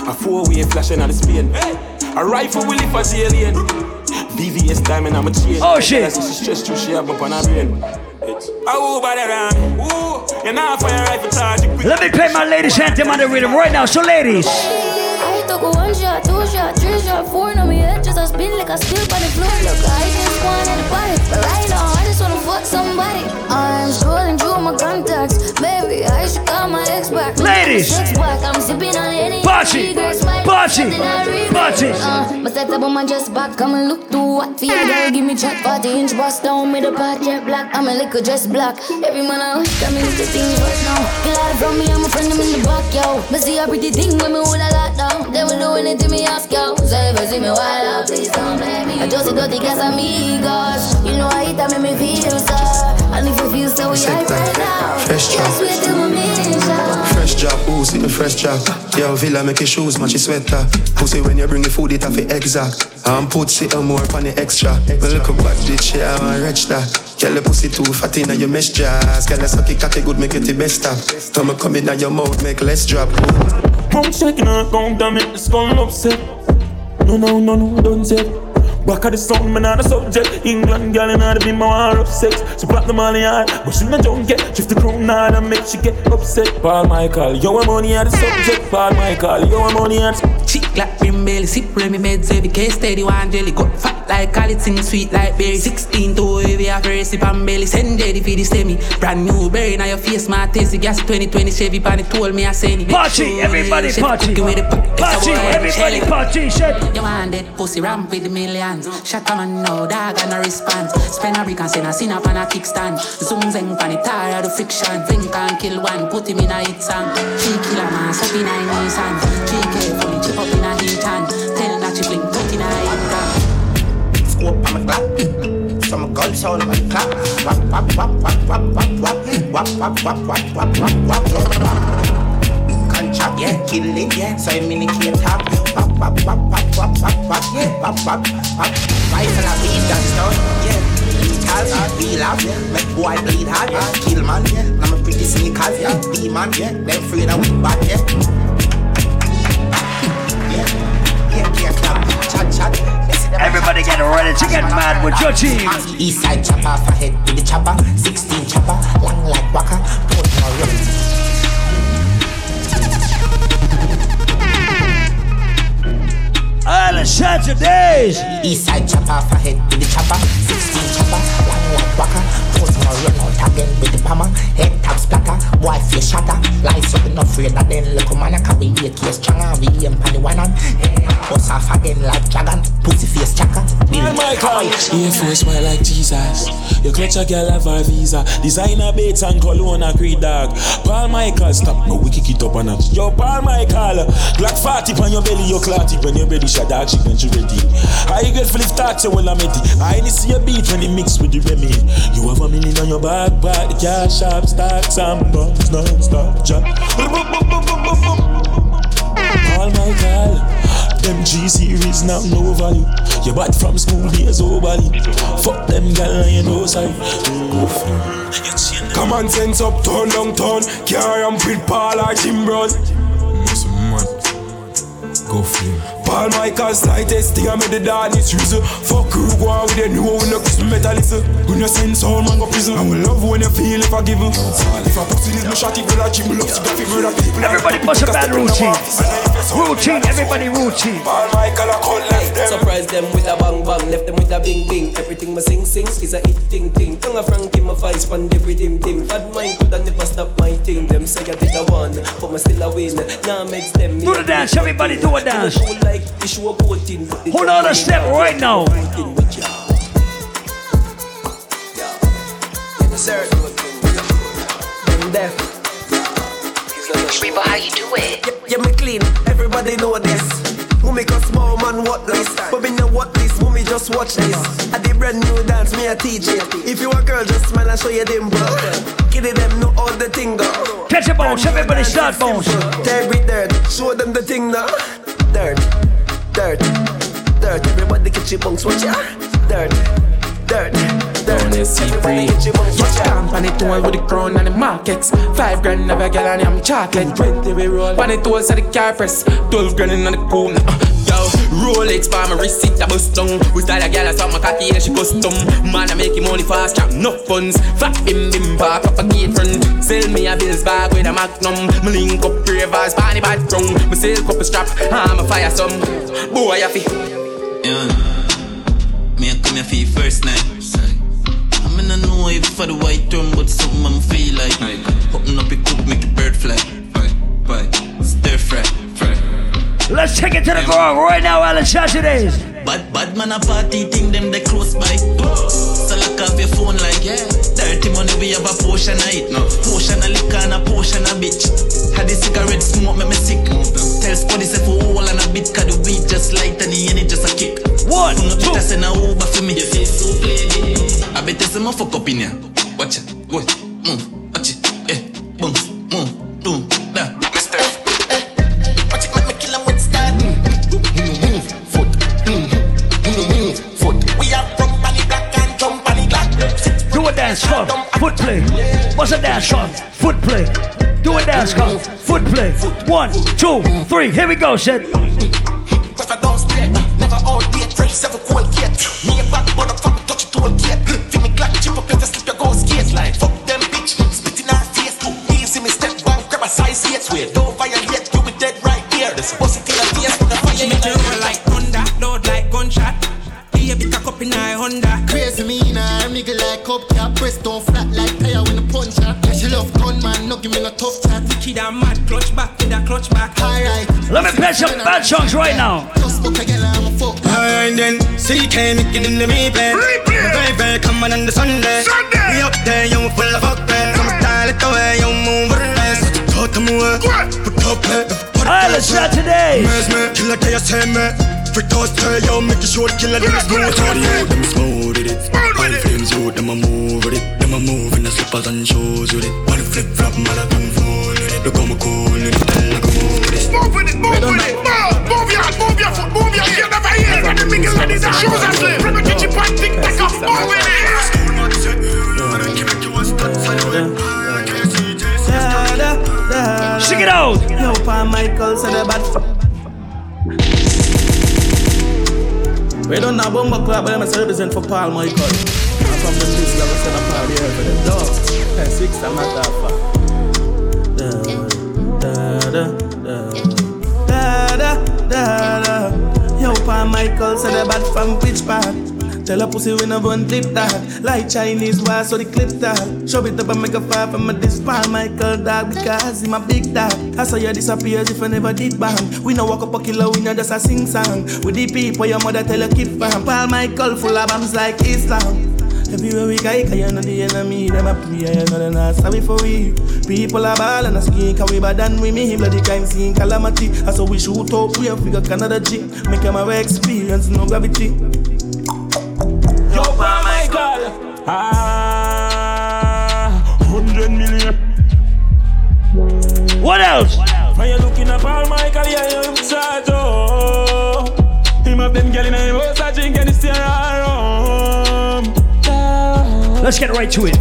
A four-way flashing on the Spain. A rifle will if a alien. VVS diamond, I'm a chain. Oh, shit. She stress too, she have up on her brain. By the ram. Ooh, you're not fire rifle charge. Let me play my ladies' anthem on the rhythm right now. So, ladies. I took one shot, two shot, three shot, four on me head Just a spin like a spill by the floor Look, I just want at the But right now, I just wanna fuck somebody. I'm scrolling through my contacts. Baby, I should call my ex back. Ladies. I'm sipping on any Party. Party. Party. uh, My setup on my chest back. Come and look through what for your girl. Give me chat 40 inch bust. Down with a part jet black. I'm a liquor dress black. Every man I wish come in the things right now. Get out from me, I'm a friend, I'm in the back, yo. Me see a pretty thing when me hold a lot down They will do anything me ask, yo. So if you see me wild out, please don't blame me. I just a dirty gas amigos. You know I hit that make me feel so And if you so, we hype right now Fresh Just wait till my mission Fresh job, who's it? Fresh job. Yo, Villa make your shoes match your sweater. Pussy when you bring your food, it have to exact. I'm put sit more on the extra. But look up what this shit, I'm a rich that. Girl, the pussy too fat in your mesh jazz. Girl, I suck it cocky good, make it the best stop. Come and come in your mouth, make less drop. Pump shaking her, gon' damn it, the skull upset. No, no, no, no, don't say. Back of the sound, man, not a subject. England girl, and I'd be more of sex. She block the money hard, but she not don't get. Shift the crown hard and make she get upset. Paul Michael, yo, I'm money at the subject. Paul Michael, yo, I'm money at Chick like brim belly, sip Remy meds every case steady one jelly got fat like Khalid sing sweet like berry 16 to heavy after recipe and belly send jelly for the semi brand new berry now your face my tasty gas 2020 Chevy pan it told me I say it Party, everybody party. Party, everybody party. Shit. You want that pussy ramp with the hands. Shut on no dog and a response. Spend a brick and send a sin up on a kickstand. Zoom zeng pan it all the friction. Think and kill one, put him in a hit song. She kill a man, so in a knees hand. GK fully chip up in a heat hand. Tell that she blink, put in a hit hand. Scope on my clock. So my guns on my clock. Wap, wap, wap, wap, wap, wap, wap. Wap, wap, wap, wap, wap, wap, wap, wap. Contract, yeah, kill it, yeah. So the key top. Wap wap wap wap wap wap wap yeah. Wap wap wap. Rifle a beat that's done, yeah. Lethal, be loud, yeah. Make boy bleed hard, yeah. Kill man, yeah. I'm a pretty sneakers, yeah. Be man, yeah. Them afraid of weak back, yeah. Yeah, yeah, yeah, clap. Chat, chat. Everybody get ready to get mad with your team. East side chopper, off head with the chopper. 16 chopper, long like waka. Put no Island Saturdays. East side chopper, for head to the chopper. 16 chopper, one walk walker. Put no run out again with the hammer. Head tap splatter, boy face shatter. Lights up enough afraid that then look man, I can be a case stronger. We aim pan the one on. Bust off again like dragon. Pussy face chaka. Well, Michael, Air Force white like Jesus. You clutch a girl have a visa. Designer baits and cologne a creed dog. Paul Michael, stop no we kick it up a notch. Yo, Paul Michael, Glock 40 on your belly, you clot it when you're ready. Shot dog, she when she ready. I get flip start you well I'm ready. I ain't see a beat when it mix with the Remy. You have a million on your back, back, the cash shop, stacks and buns, non-stop job. Paul Michael. MG series now no value. You bad from school days oh, overly. Fuck them gal and you know sorry. Common sense up, turn down, turn. Carry on Paul like Jim Brown. go feel. Paul Michael slightest thing I made the darkness reason. Fuck you, go out with it, no we no kiss metal listen. When you send sound man go prison, and we love when you feel if I give you. If I pussy this, me shot it, girl I cheat, me love to the figure that people. Everybody bust a bad routine. Routine, everybody routine. Paul Michael I call left them. Surprise them with a bang bang, left them with a bing bing. Everything my sing sing is a hit ting ting. Tongue a Frankie, my vice, pan every dim dim. Bad mind coulda never stop my thing. Them say I did a one, but me still a win. Now makes them. Do the dance, everybody do a dance. Like issue a voting. Hold on a step right now. Sir, them. Reba, how you do it? Yeah, me clean. Everybody know this. Who make a small man what this? But me know what this. Who me just watch this? I did brand new dance, me a teach. If you a girl, just smile and show your dimple. Kiddie them know all the thing go. Catch a bones, everybody start bones. Tear it dirt, show them the thing now. Dirt, dirt, dirt. Everybody catch your bones, watch ya. Dirt, dirt. Free. Stamp on it all with the crown and the markets. Five grand never get on them chocolate. Twenty we roll. On it all so the car press. Twelve grand in the corner. Yo, Rolex by my it a bust down. We style a gal, I saw my cocky and she custom. Man, I him money fast, chop no funds. Fat bim bim park up a gate front. Sell me a bills bag with a magnum. Me link up ravers, bunny bad tongue. Me sell couple strap, I'm a fire some. Boy, I feel. Yeah. Me a come here for first night. I know if for the white term, but something I'm feel like. Open up your cook, make a bird fly. Bye, stir fry. Let's take it to the ground right now, Island Saturdays. Bad, bad man a party thing, them they close by. So lock off your phone like, yeah. Dirty money, we have a portion of it. No. Portion of liquor and a portion of bitch. Had the cigarette smoke, make me sick. Tell Spuddy say for all and a bit, cause the weed just light and the end just a kick. One, two. Better send a Uber for me. I bet there's some fuck up in here. Watch it, go, move, watch it, yeah, boom, move, boom, da. Mister. Eh. Watch it, make me kill with style. Move, foot, move, foot. We are from Bunny Black and Bunny Black. Do a dance. Foot play. What's a dance, come? Foot play. Do a dance, come. Foot play. One, two, three. Here we go, I don't stay, never all day. Fresh, seven cold gate. Me a back, from touch it. Feel me clap, chip up, let's slip your go skate. Like, fuck them bitch, spit in our face. Too easy, me step back, grab a size eight. Swear, don't violate, you be dead right here. This bust it in the face, put the fire She in make the you roll like thunder, load like gunshot. Baby, cock up in her Honda. Crazy me nah, nigga like up cap, press down flat like tire when the punch her. Yeah, she love gun man, no give me no tough chat. Kid a mad clutch back with a clutch back. Alright. Let me play some bad songs right now. Just book a girl, I'm a fuck. Alright then, CK Nicky in the replay. My very very coming on the Sunday. We up there, you full of fuck man. Come style it the way you move with the rest. Talk to me, uh, put up uh, it. Alright, let's start today. Mesmer, killer tell you say me. For toss tell you, make you sure the killer them is smooth. All you them smooth with it. All flames you, them a move with it. Them a move in the slippers and shoes with it. One flip flop, man a gun full with it. Look how me cool with it. Tell like a move with it. Move with it, move with it. Move, move your, move your foot, move your the big ladies and shoes are slim. From the kitchen pan, tick tack up, move with it. It out. Yo, Paul Michael said the bad. We don't know Bumba Club, but I'm a represent for Paul Michael. I'm from the list that was sent up out here for them dogs. Hey, six time at Da da da da da da da. Michael said the bad from which part? Tell a pussy we never one clip that. Like Chinese war so the clip that. Show it up and make a fire from a this Paul Michael dog Because he my big dog. I saw you disappear if I never did bang. We no walk up a killer, we no just a sing song. With the people your mother tell you keep fam. Paul Michael full of bombs like Islam Everywhere we go, you know the enemy Them a pray, you know they not sorry for we People are ball and a skin Cause we bad than we me Bloody crime scene calamity I saw we shoot up, we a figure Canada G Make them have experience, no gravity Yo, Paul Michael. Ah, hundred million. What else? When you looking at Paul Michael, yeah, you in charge, oh. Him of them girl in him house, I drink and stay around. Let's get right to it.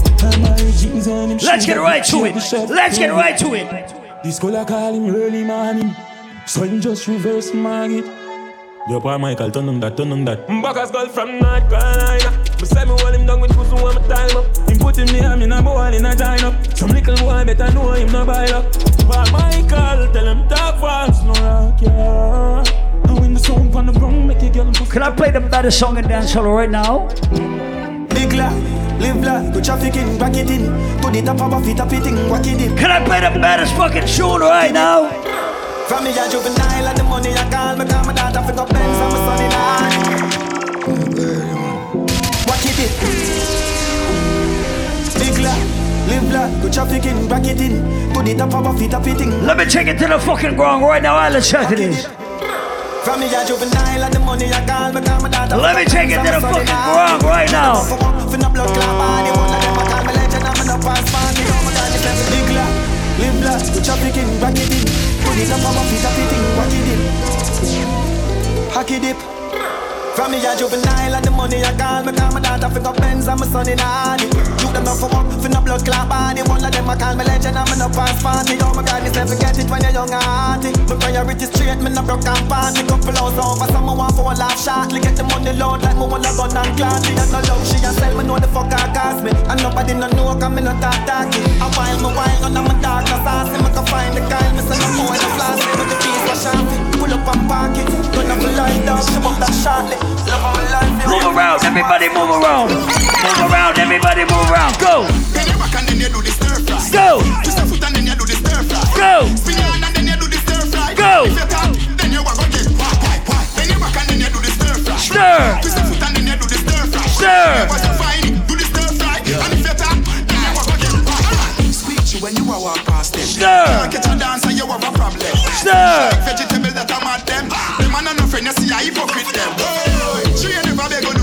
Let's get right to it. Let's get right to it. This color call him early morning. So you just reverse market. Yo, Paul Michael, turn on that, turn on that. Backers girl from North Carolina. Me say me hold him down with pussy one more time up. Him put him near me, now boy in a China. Some little boy better know him no buy up. Paul Michael, tell him talk fast, no rock, yeah. And when the sound on the ground, make a girl Can I play the baddest song in dancehall right now? Big life, live life, go trafficking, back it in. To the top of a fit, up it in, whack it in. Can I play the baddest fucking tune right now? From me a juvenile and the money I call me call my daughter fi go Benz and my son in What it it? Big life, live life, go trafficking, back it in. To the top of a fit, up it in. Let me take it to the fucking ground right now. Let's check it is. From me a juvenile and the money I call me call my daughter Let me take it to the fucking ground right now. Finna blood clot body, one of them I call me legend. I'm in a pass party, my God, this is big live life, go trafficking, back it in. To the top of a fit, up it in, whack it in. Dip. From me a juvenile and the money I call me call my daughter fi go Benz and my son in Hardy. You them not for work, finna blood clot body. One of them I call me legend, I'm in a pass party. Oh my God, this never forget it when you're young and hearty. My priority straight, me no broke and party. Couple hours over, some me want for a laugh shortly. Get the money load like me want a gun and clan. She has no love, she a sell me know the fuck I cost me. And nobody no know 'cause me no talk talky. A while me while none of my dark no saucy. Me can find the kind, me say no more no flossy. But the piece pull up and park it. Don't have a line down, she up that shortly. Love of my life. Move around, everybody move around. Move around, everybody move around. Go. Then you back and then you do the stir fry. Go. Twist your foot and then you do the stir fry. Go. Spin your hand and then you do the Like vegetable that I'm at them. Them man are no friend, you see I hypocrite them. She ain't never beg on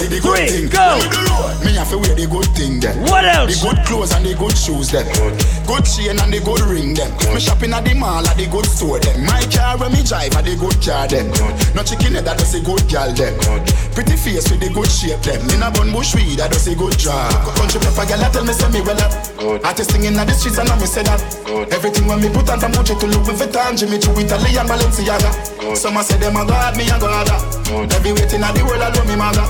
The good three, thing. go. Me have to wear the good thing them. What else? The good clothes and the good shoes them. Good chain and the good ring them. Me shopping at the mall at the good store them. My car when me drive at the good car them. No chicken head that does a good gal them. Pretty face with the good shape them. In a bun bush weed that does a good job. Country pepper gal tell me say me well up. Artist singing at the streets and I me say that. Everything when me put on from Gucci to Louis Vuitton, Jimmy Choo, Italy and Balenciaga. Some a say them a god, me a god. Every waiting at the world I love me mother.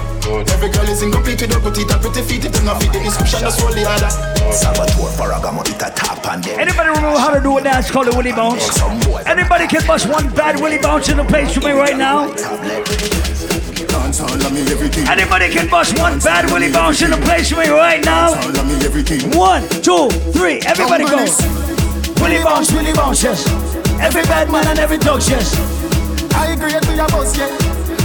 Every girl is incomplete with a good teeth pretty feet. It not fit the description, that's all the other. Salvatore Ferragamo, it a tap and then. Anybody remember how to do a dance called a Willie Bounce? Anybody can bust one bad Willie Bounce in the place for me right now? Dance all of me everything. Anybody can bust one bad Willie Bounce in the place for me right now? All of me everything. One, two, three, everybody go. Willie Bounce, Willie Bounce, yes. Every bad man and every dog, yes. I agree with your boss, yeah.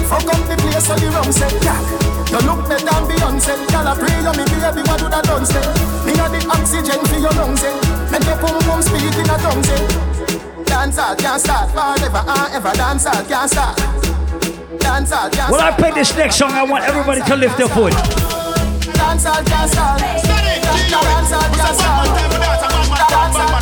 Fuck up the place on the rum set, yeah. You look better than Beyonce. Girl, I pray you me baby, what do that done say? Me got the oxygen for your lungs, eh. Make your pum pum speak in a tongue, say. Dance all can't start forever and ever. Dance all can't start. Dance all can't When I play this next song, I want everybody to lift their foot. Dance all can't start. Dance all can't start.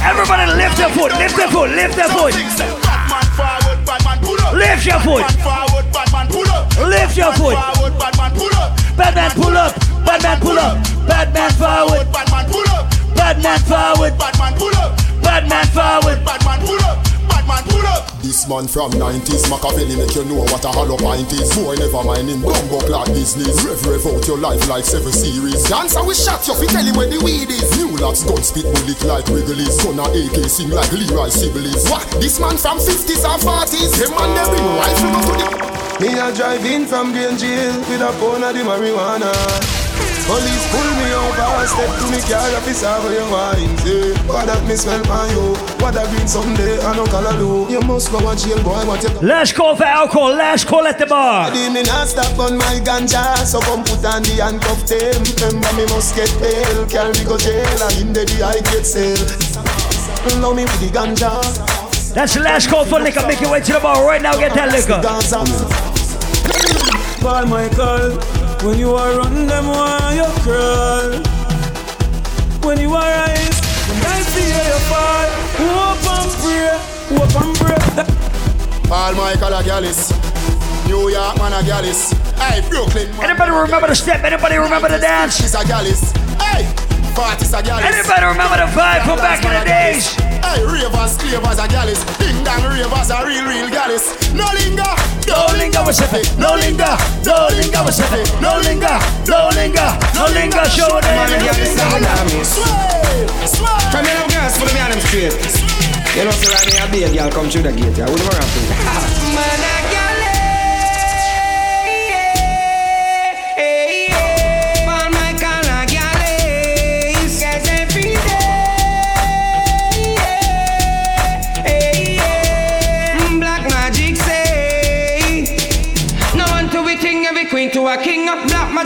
Everybody lift their foot, lift their foot, lift their foot. Batman forward, Batman pull up. Lift your foot. Batman forward, Batman pull up. Lift your foot. Forward, Batman pull up. Batman pull up, Batman pull up, Batman forward, Batman pull up. Batman forward, Batman pull up. Batman forward. Batman pull up. Batman pull up. This man from 90s, Machiavelli make you know what a hollow pint is. Boy, never mind him, bumbo clock business. Rev, rev out your life like seven series. Dancer we shot you, fi tell you where the weed is. New locks, gun spit bullet like Wrigley's. Gonna AK sing like Leroy Sibbles. What? This man from 50s and 40s. Them man, they bring rifle go to the... Me a drive in from Green Jail with a pound of the marijuana. Police pull me over, step to me car, officer for your wine. Say, what that me smell on you? What that green someday, I no color do. You must go a jail, boy, what you Last call for alcohol, last call at the bar. Di me not stop on my ganja, so come put on the handcuff them. Remember me must get bail, carry me go jail, and in the I get sale. Love me with the ganja. That's the last call for liquor. Make your way to the bar right now. Get that liquor. Paul Michael, when you are run them while you crawl. When you are rise, when I see you fall, hope and pray, hope and pray. Paul Michael a Gallus. New York man a Gallus. Hey, Brooklyn man. Anybody remember the step? Anybody remember the dance? She's a Gallus. Hey, party's a Gallus. Anybody remember the vibe from back in the days? Hey, ravers, clavers a Gallus. Ding dong ravers a real, real Gallus. No linger, no linger we say it. No linger, no linger we say it. No linger, no linger, no linger. Show them. From here, girls, put me on them straight. You know, so right here, be a girl come through the gate. Yeah, wouldn't worry about it. Queen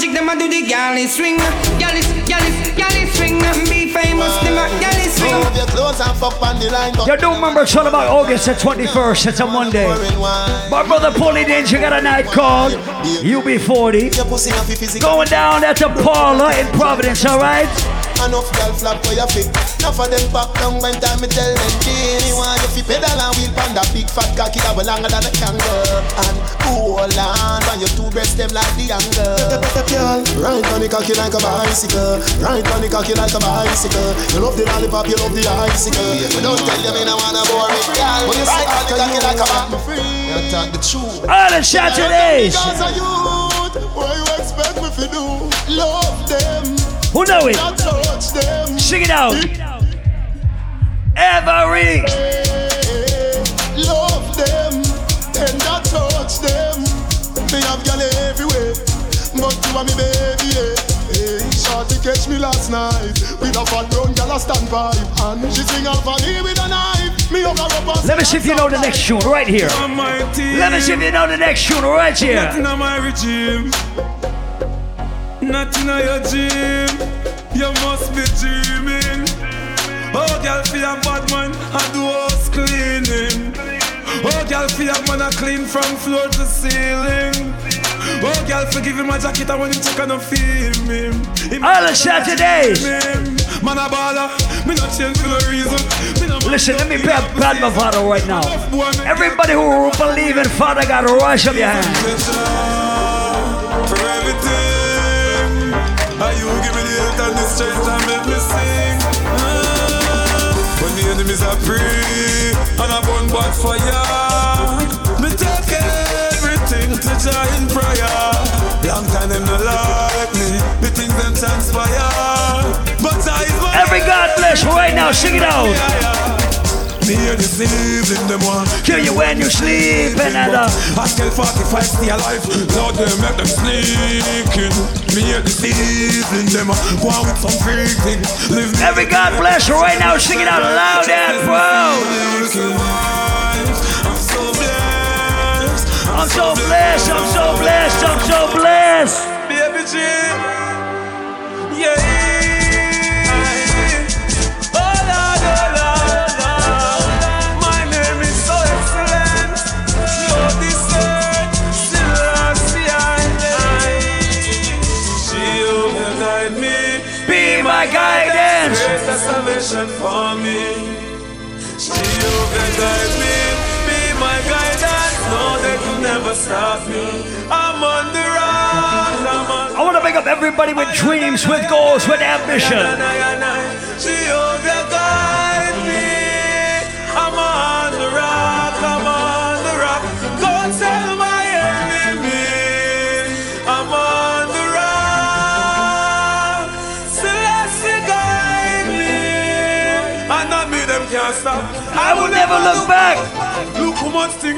of them a do the galley swing. Galley, galley, galley swing. Be famous, them a galley swing. Move your clothes and fuck on the line. You do remember it's all about August the 21st. It's a Monday. My brother Paulie Danger got a night called UB40. Going down at the parlor in Providence, alright? Enough girl flap for your feet. Enough of them back down when time me tell them Genie want you fi pedal and wheel pan that big fat cocky that longer than a kangaroo. And hold on when your two breasts them like the angle. Girl, ride on the cocky like a bicycle. Ride on the cocky like a bicycle. You love the lollipop, you love the icicle. But don't tell you me no wanna bore me Girl, when you ride on the cocky like a bicycle You talk the truth. All the Saturdays. Because of youth, what you expect me to do? Love them. Who know it? Not touch them Sing it out. Every. Love them and not touch them. Me have gal everywhere, but you are me baby. Yeah. Hey, shorty catch me last night with a fat brown gal a stand and she sing out for me with a knife. Me hug her up and Let me see if you know the next tune right here. Let me see if you know the next tune right here. Nothing on my regime. Nothing on your gym. You must be dreaming. Oh, girl, for your bad man, I do house cleaning. Oh, girl, for your man, I clean from floor to ceiling. Oh, girl, forgive him my jacket, I want him check and I feel me. Him All the Saturdays. Man, a baller, me not change for no reason. Listen, let me play a bad father right now. Everybody who believe in Father God, rise up your hand. for everything. You give me the health and the strength and make me sing? Ah, when the enemies are free and I burn bad fire, me take everything to joy in prayer. Long time them not like me, the things them transpire. But I Every God bless right now, sing it out. Hear the sleep in them one Kill you when you sleep and uh, I still 45 stay alive Lord they make them sneaking. Me hear sleep in them Go on with some freak thing Live Every God bless you right now, sing it out loud and proud. I'm so blessed. I'm so blessed, I'm so blessed, I'm so blessed. Baby G Yeah Salvation for me. Will guide me. Be my guidance. No, they could never stop me. I'm on the on I want to make up everybody with dreams, with goals, with ambition. Oh, never look back. Look how much thing.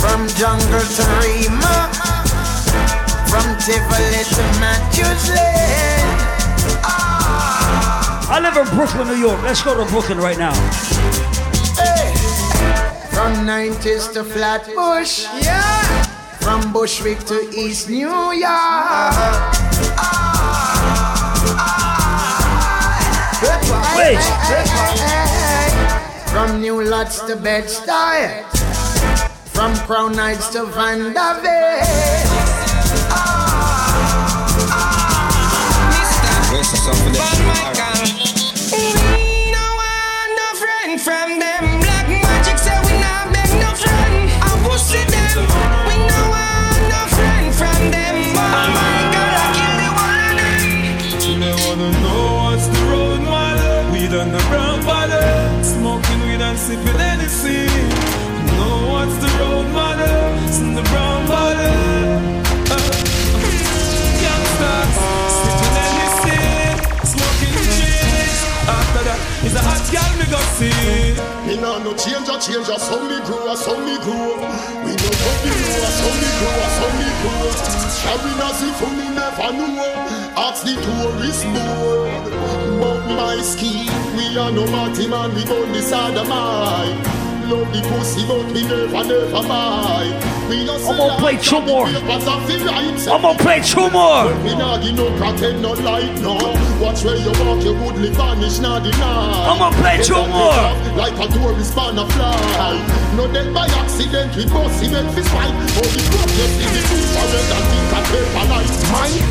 From jungle to Rema, from Tivoli to Matthews Lane. I live in Brooklyn, New York. Let's go to Brooklyn right now. Hey. From 90s to Flatbush, yeah. From Bushwick to East New York. Wait. From From New Lots to Bed-Stuy. From Crown Heights to want no friend from them. Black magic we not no friend. I pussy them. Girl me go. Me nah no change a change a some me grow a some me grow. We no come me grow a some me grow a some me grow. Carry as if we never know. Ask the tourist board. But my scheme, we are no party man. We gon' decide the mind. Love the pussy, but we never never buy. We just I'm gonna play two more. I'm gonna play two more. We nah give no pretend no light no. Watch where you walk, you would vanish nah deny. I'm gonna play two more. Like a tourist on a fly. No dead by accident, we see make fist fight. Oh, the broke you see the two forehead and think I paper light. Mine,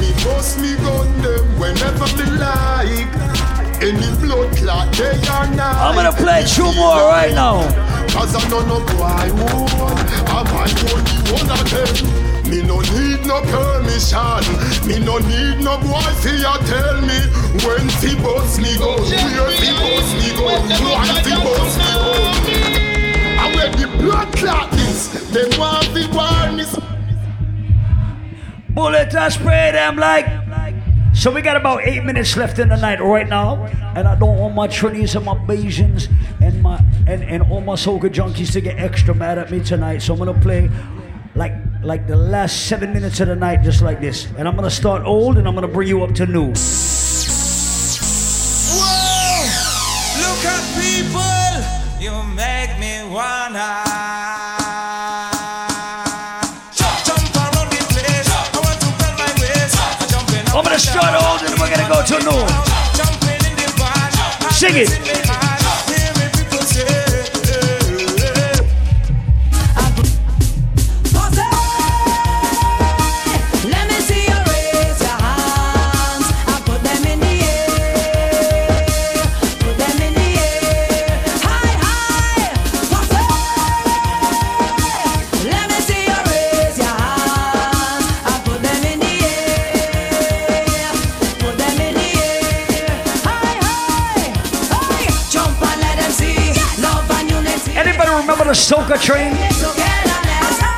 me bust me gun them whenever me like. Any blood clot they are not. I'm gonna play two more right now. Cause I know no boy would. I might one of them. Me no need no permission. Me no need no boy for you tell me when fi bust me go, where fi bust me go, why fi bust me go. Where the blood clot is, them want fi warn me. Bullet I spray them like. So we got about eight minutes left in the night right now, and I don't want my Trinis and my Bajans and my and, and all my soca junkies to get extra mad at me tonight. So I'm gonna play like like the last seven minutes of the night just like this, and I'm gonna start old and I'm gonna bring you up to new. Look at people, you make me wanna. Sing it. Remember soca train?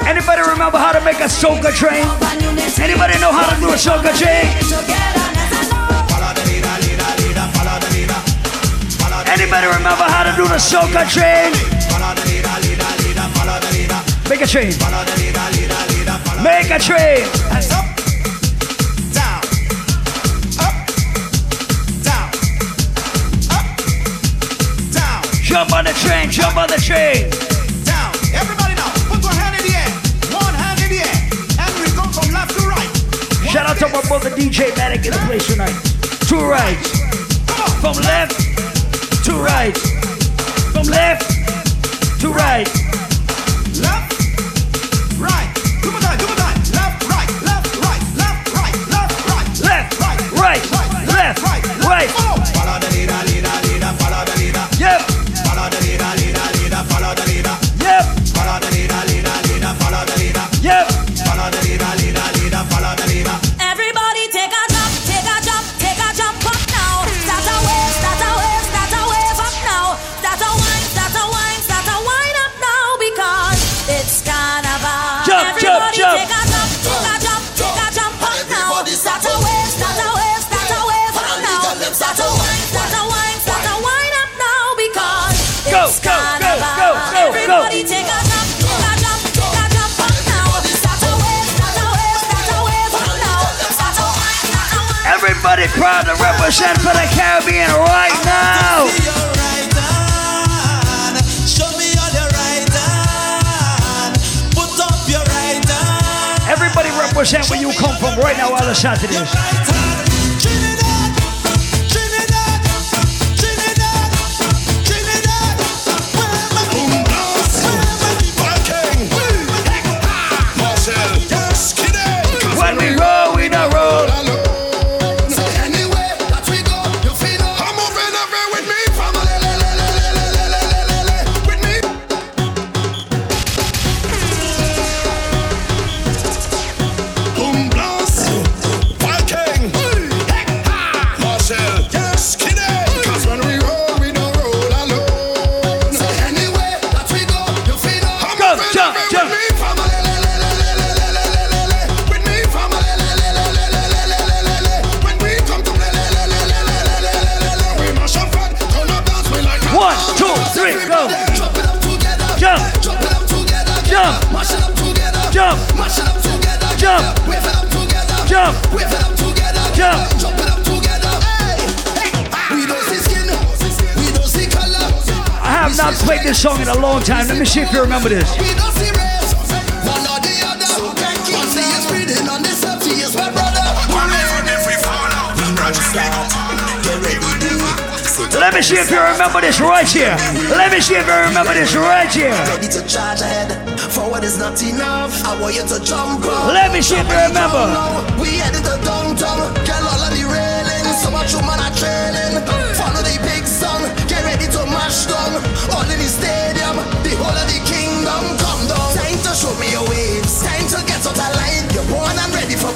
Anybody remember how to make a soca train? Anybody know how to do a soca train? Anybody remember how to do the soca train? Make a train. Make a train. Jump on the train, jump on the train. Shout out to my brother DJ Matic in the place tonight. Two rights. From left to right. From left to right. Left, right. Times, two more times. Left, right, left, right, left, right, left, right. Left, right, left, right. Follow proud to represent for the Caribbean right now. All. Everybody represent where you come from right now while the Saturdays. Played this song in a long time. Let me see if you remember this. We don't see race. One or the other. One say it's breathing on this earth. He is my brother. Let me see if you remember this right here. Let me see if you remember this right here. Ready to charge ahead. Forward is not enough. I want you to jump up. Let me see if you remember. We headed to downtown. Girl, all of the railing. So much woman are trailing. Follow the big song. Get ready to mash down. All in the stadium. The whole of the kingdom. Come down. Time to show me your waves. Time to get out. You're born and ready for.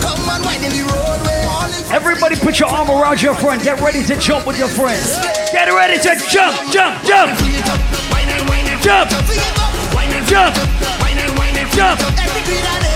Come wind in the roadway. Everybody put your arm around your friend. Get ready to jump with your friends. Get ready to jump, jump, jump. Jump. Jump. Jump. Yo!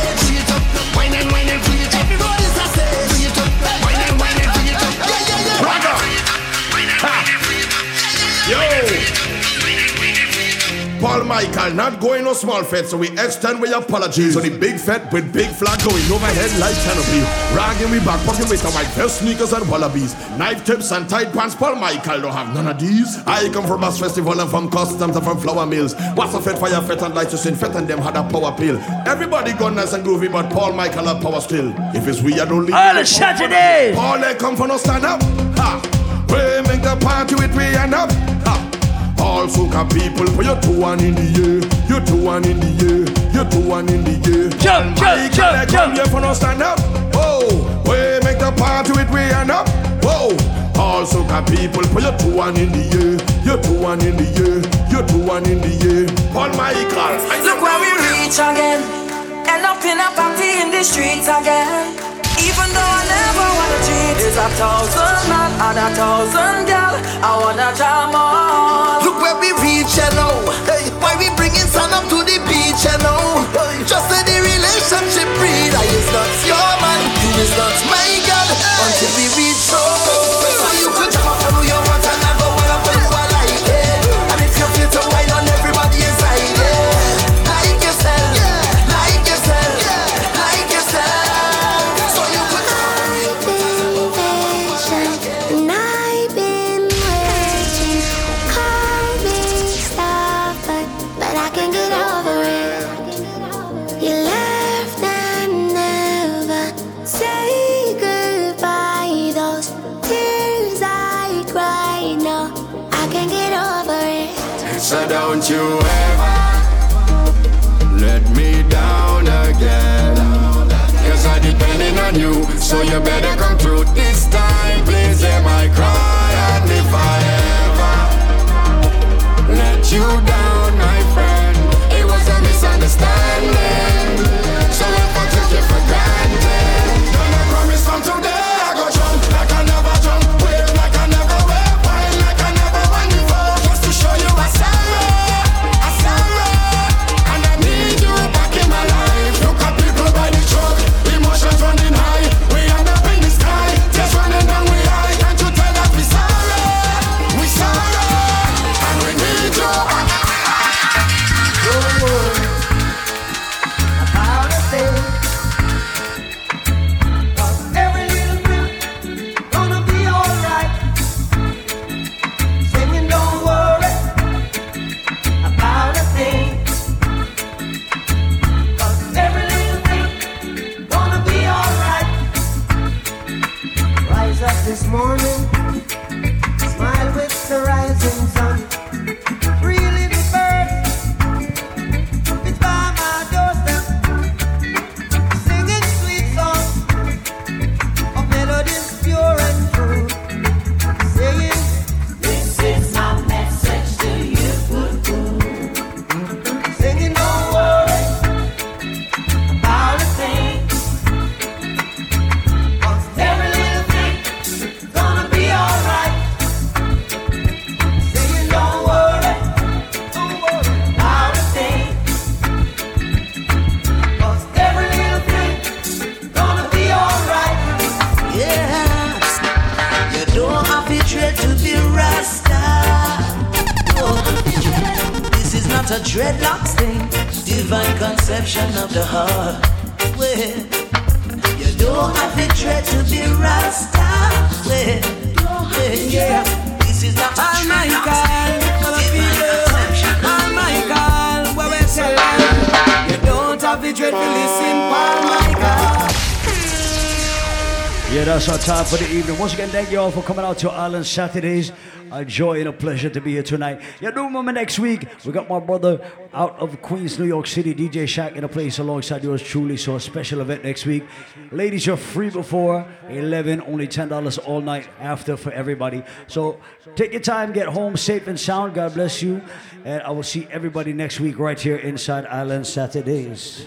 Michael, not going no small fed, so we extend we apologies on the big fed with big flag going overhead like canopy. Ragging we back pocket with our my best sneakers and wallabies. Knife tips and tight pants, Paul Michael don't have none of these. I come from Bass Festival and from customs and from flour mills. What's a fed fire fed and light to sin fed and them had a power pill. Everybody gone nice and groovy, but Paul Michael have power still. If it's we, I don't leave. All the Saturdays. Paul, they come for no stand up. Ha! We make the party with we and up. All soca people, put your two one in the air, your two one in the air, your two one in the air. Jump, jump, jump, come here for no stand up. Oh, we make the party with we and up. Whoa, all soca people, put your two one in the air, your two one in the air, your two one in the air. Paul Michael, Look where we reach again. End up in a party in the streets again. Cheat, there's a thousand man and a thousand gal. I wanna jam on. Look where we reach, you know. Hey, why we bringing sun up to the beach, you know. Hey, just let the relationship breathe. I is not your man, you is not my girl. Until we reach home. Once again, thank you all for coming out to Island Saturdays. A joy and a pleasure to be here tonight. Yeah, do remember next week, we got my brother out of Queens, New York City, DJ Shack in a place alongside yours truly. So a special event next week. Ladies, you're free before 11, only $10 all night after for everybody. So take your time, get home safe and sound. God bless you. And I will see everybody next week right here inside Island Saturdays.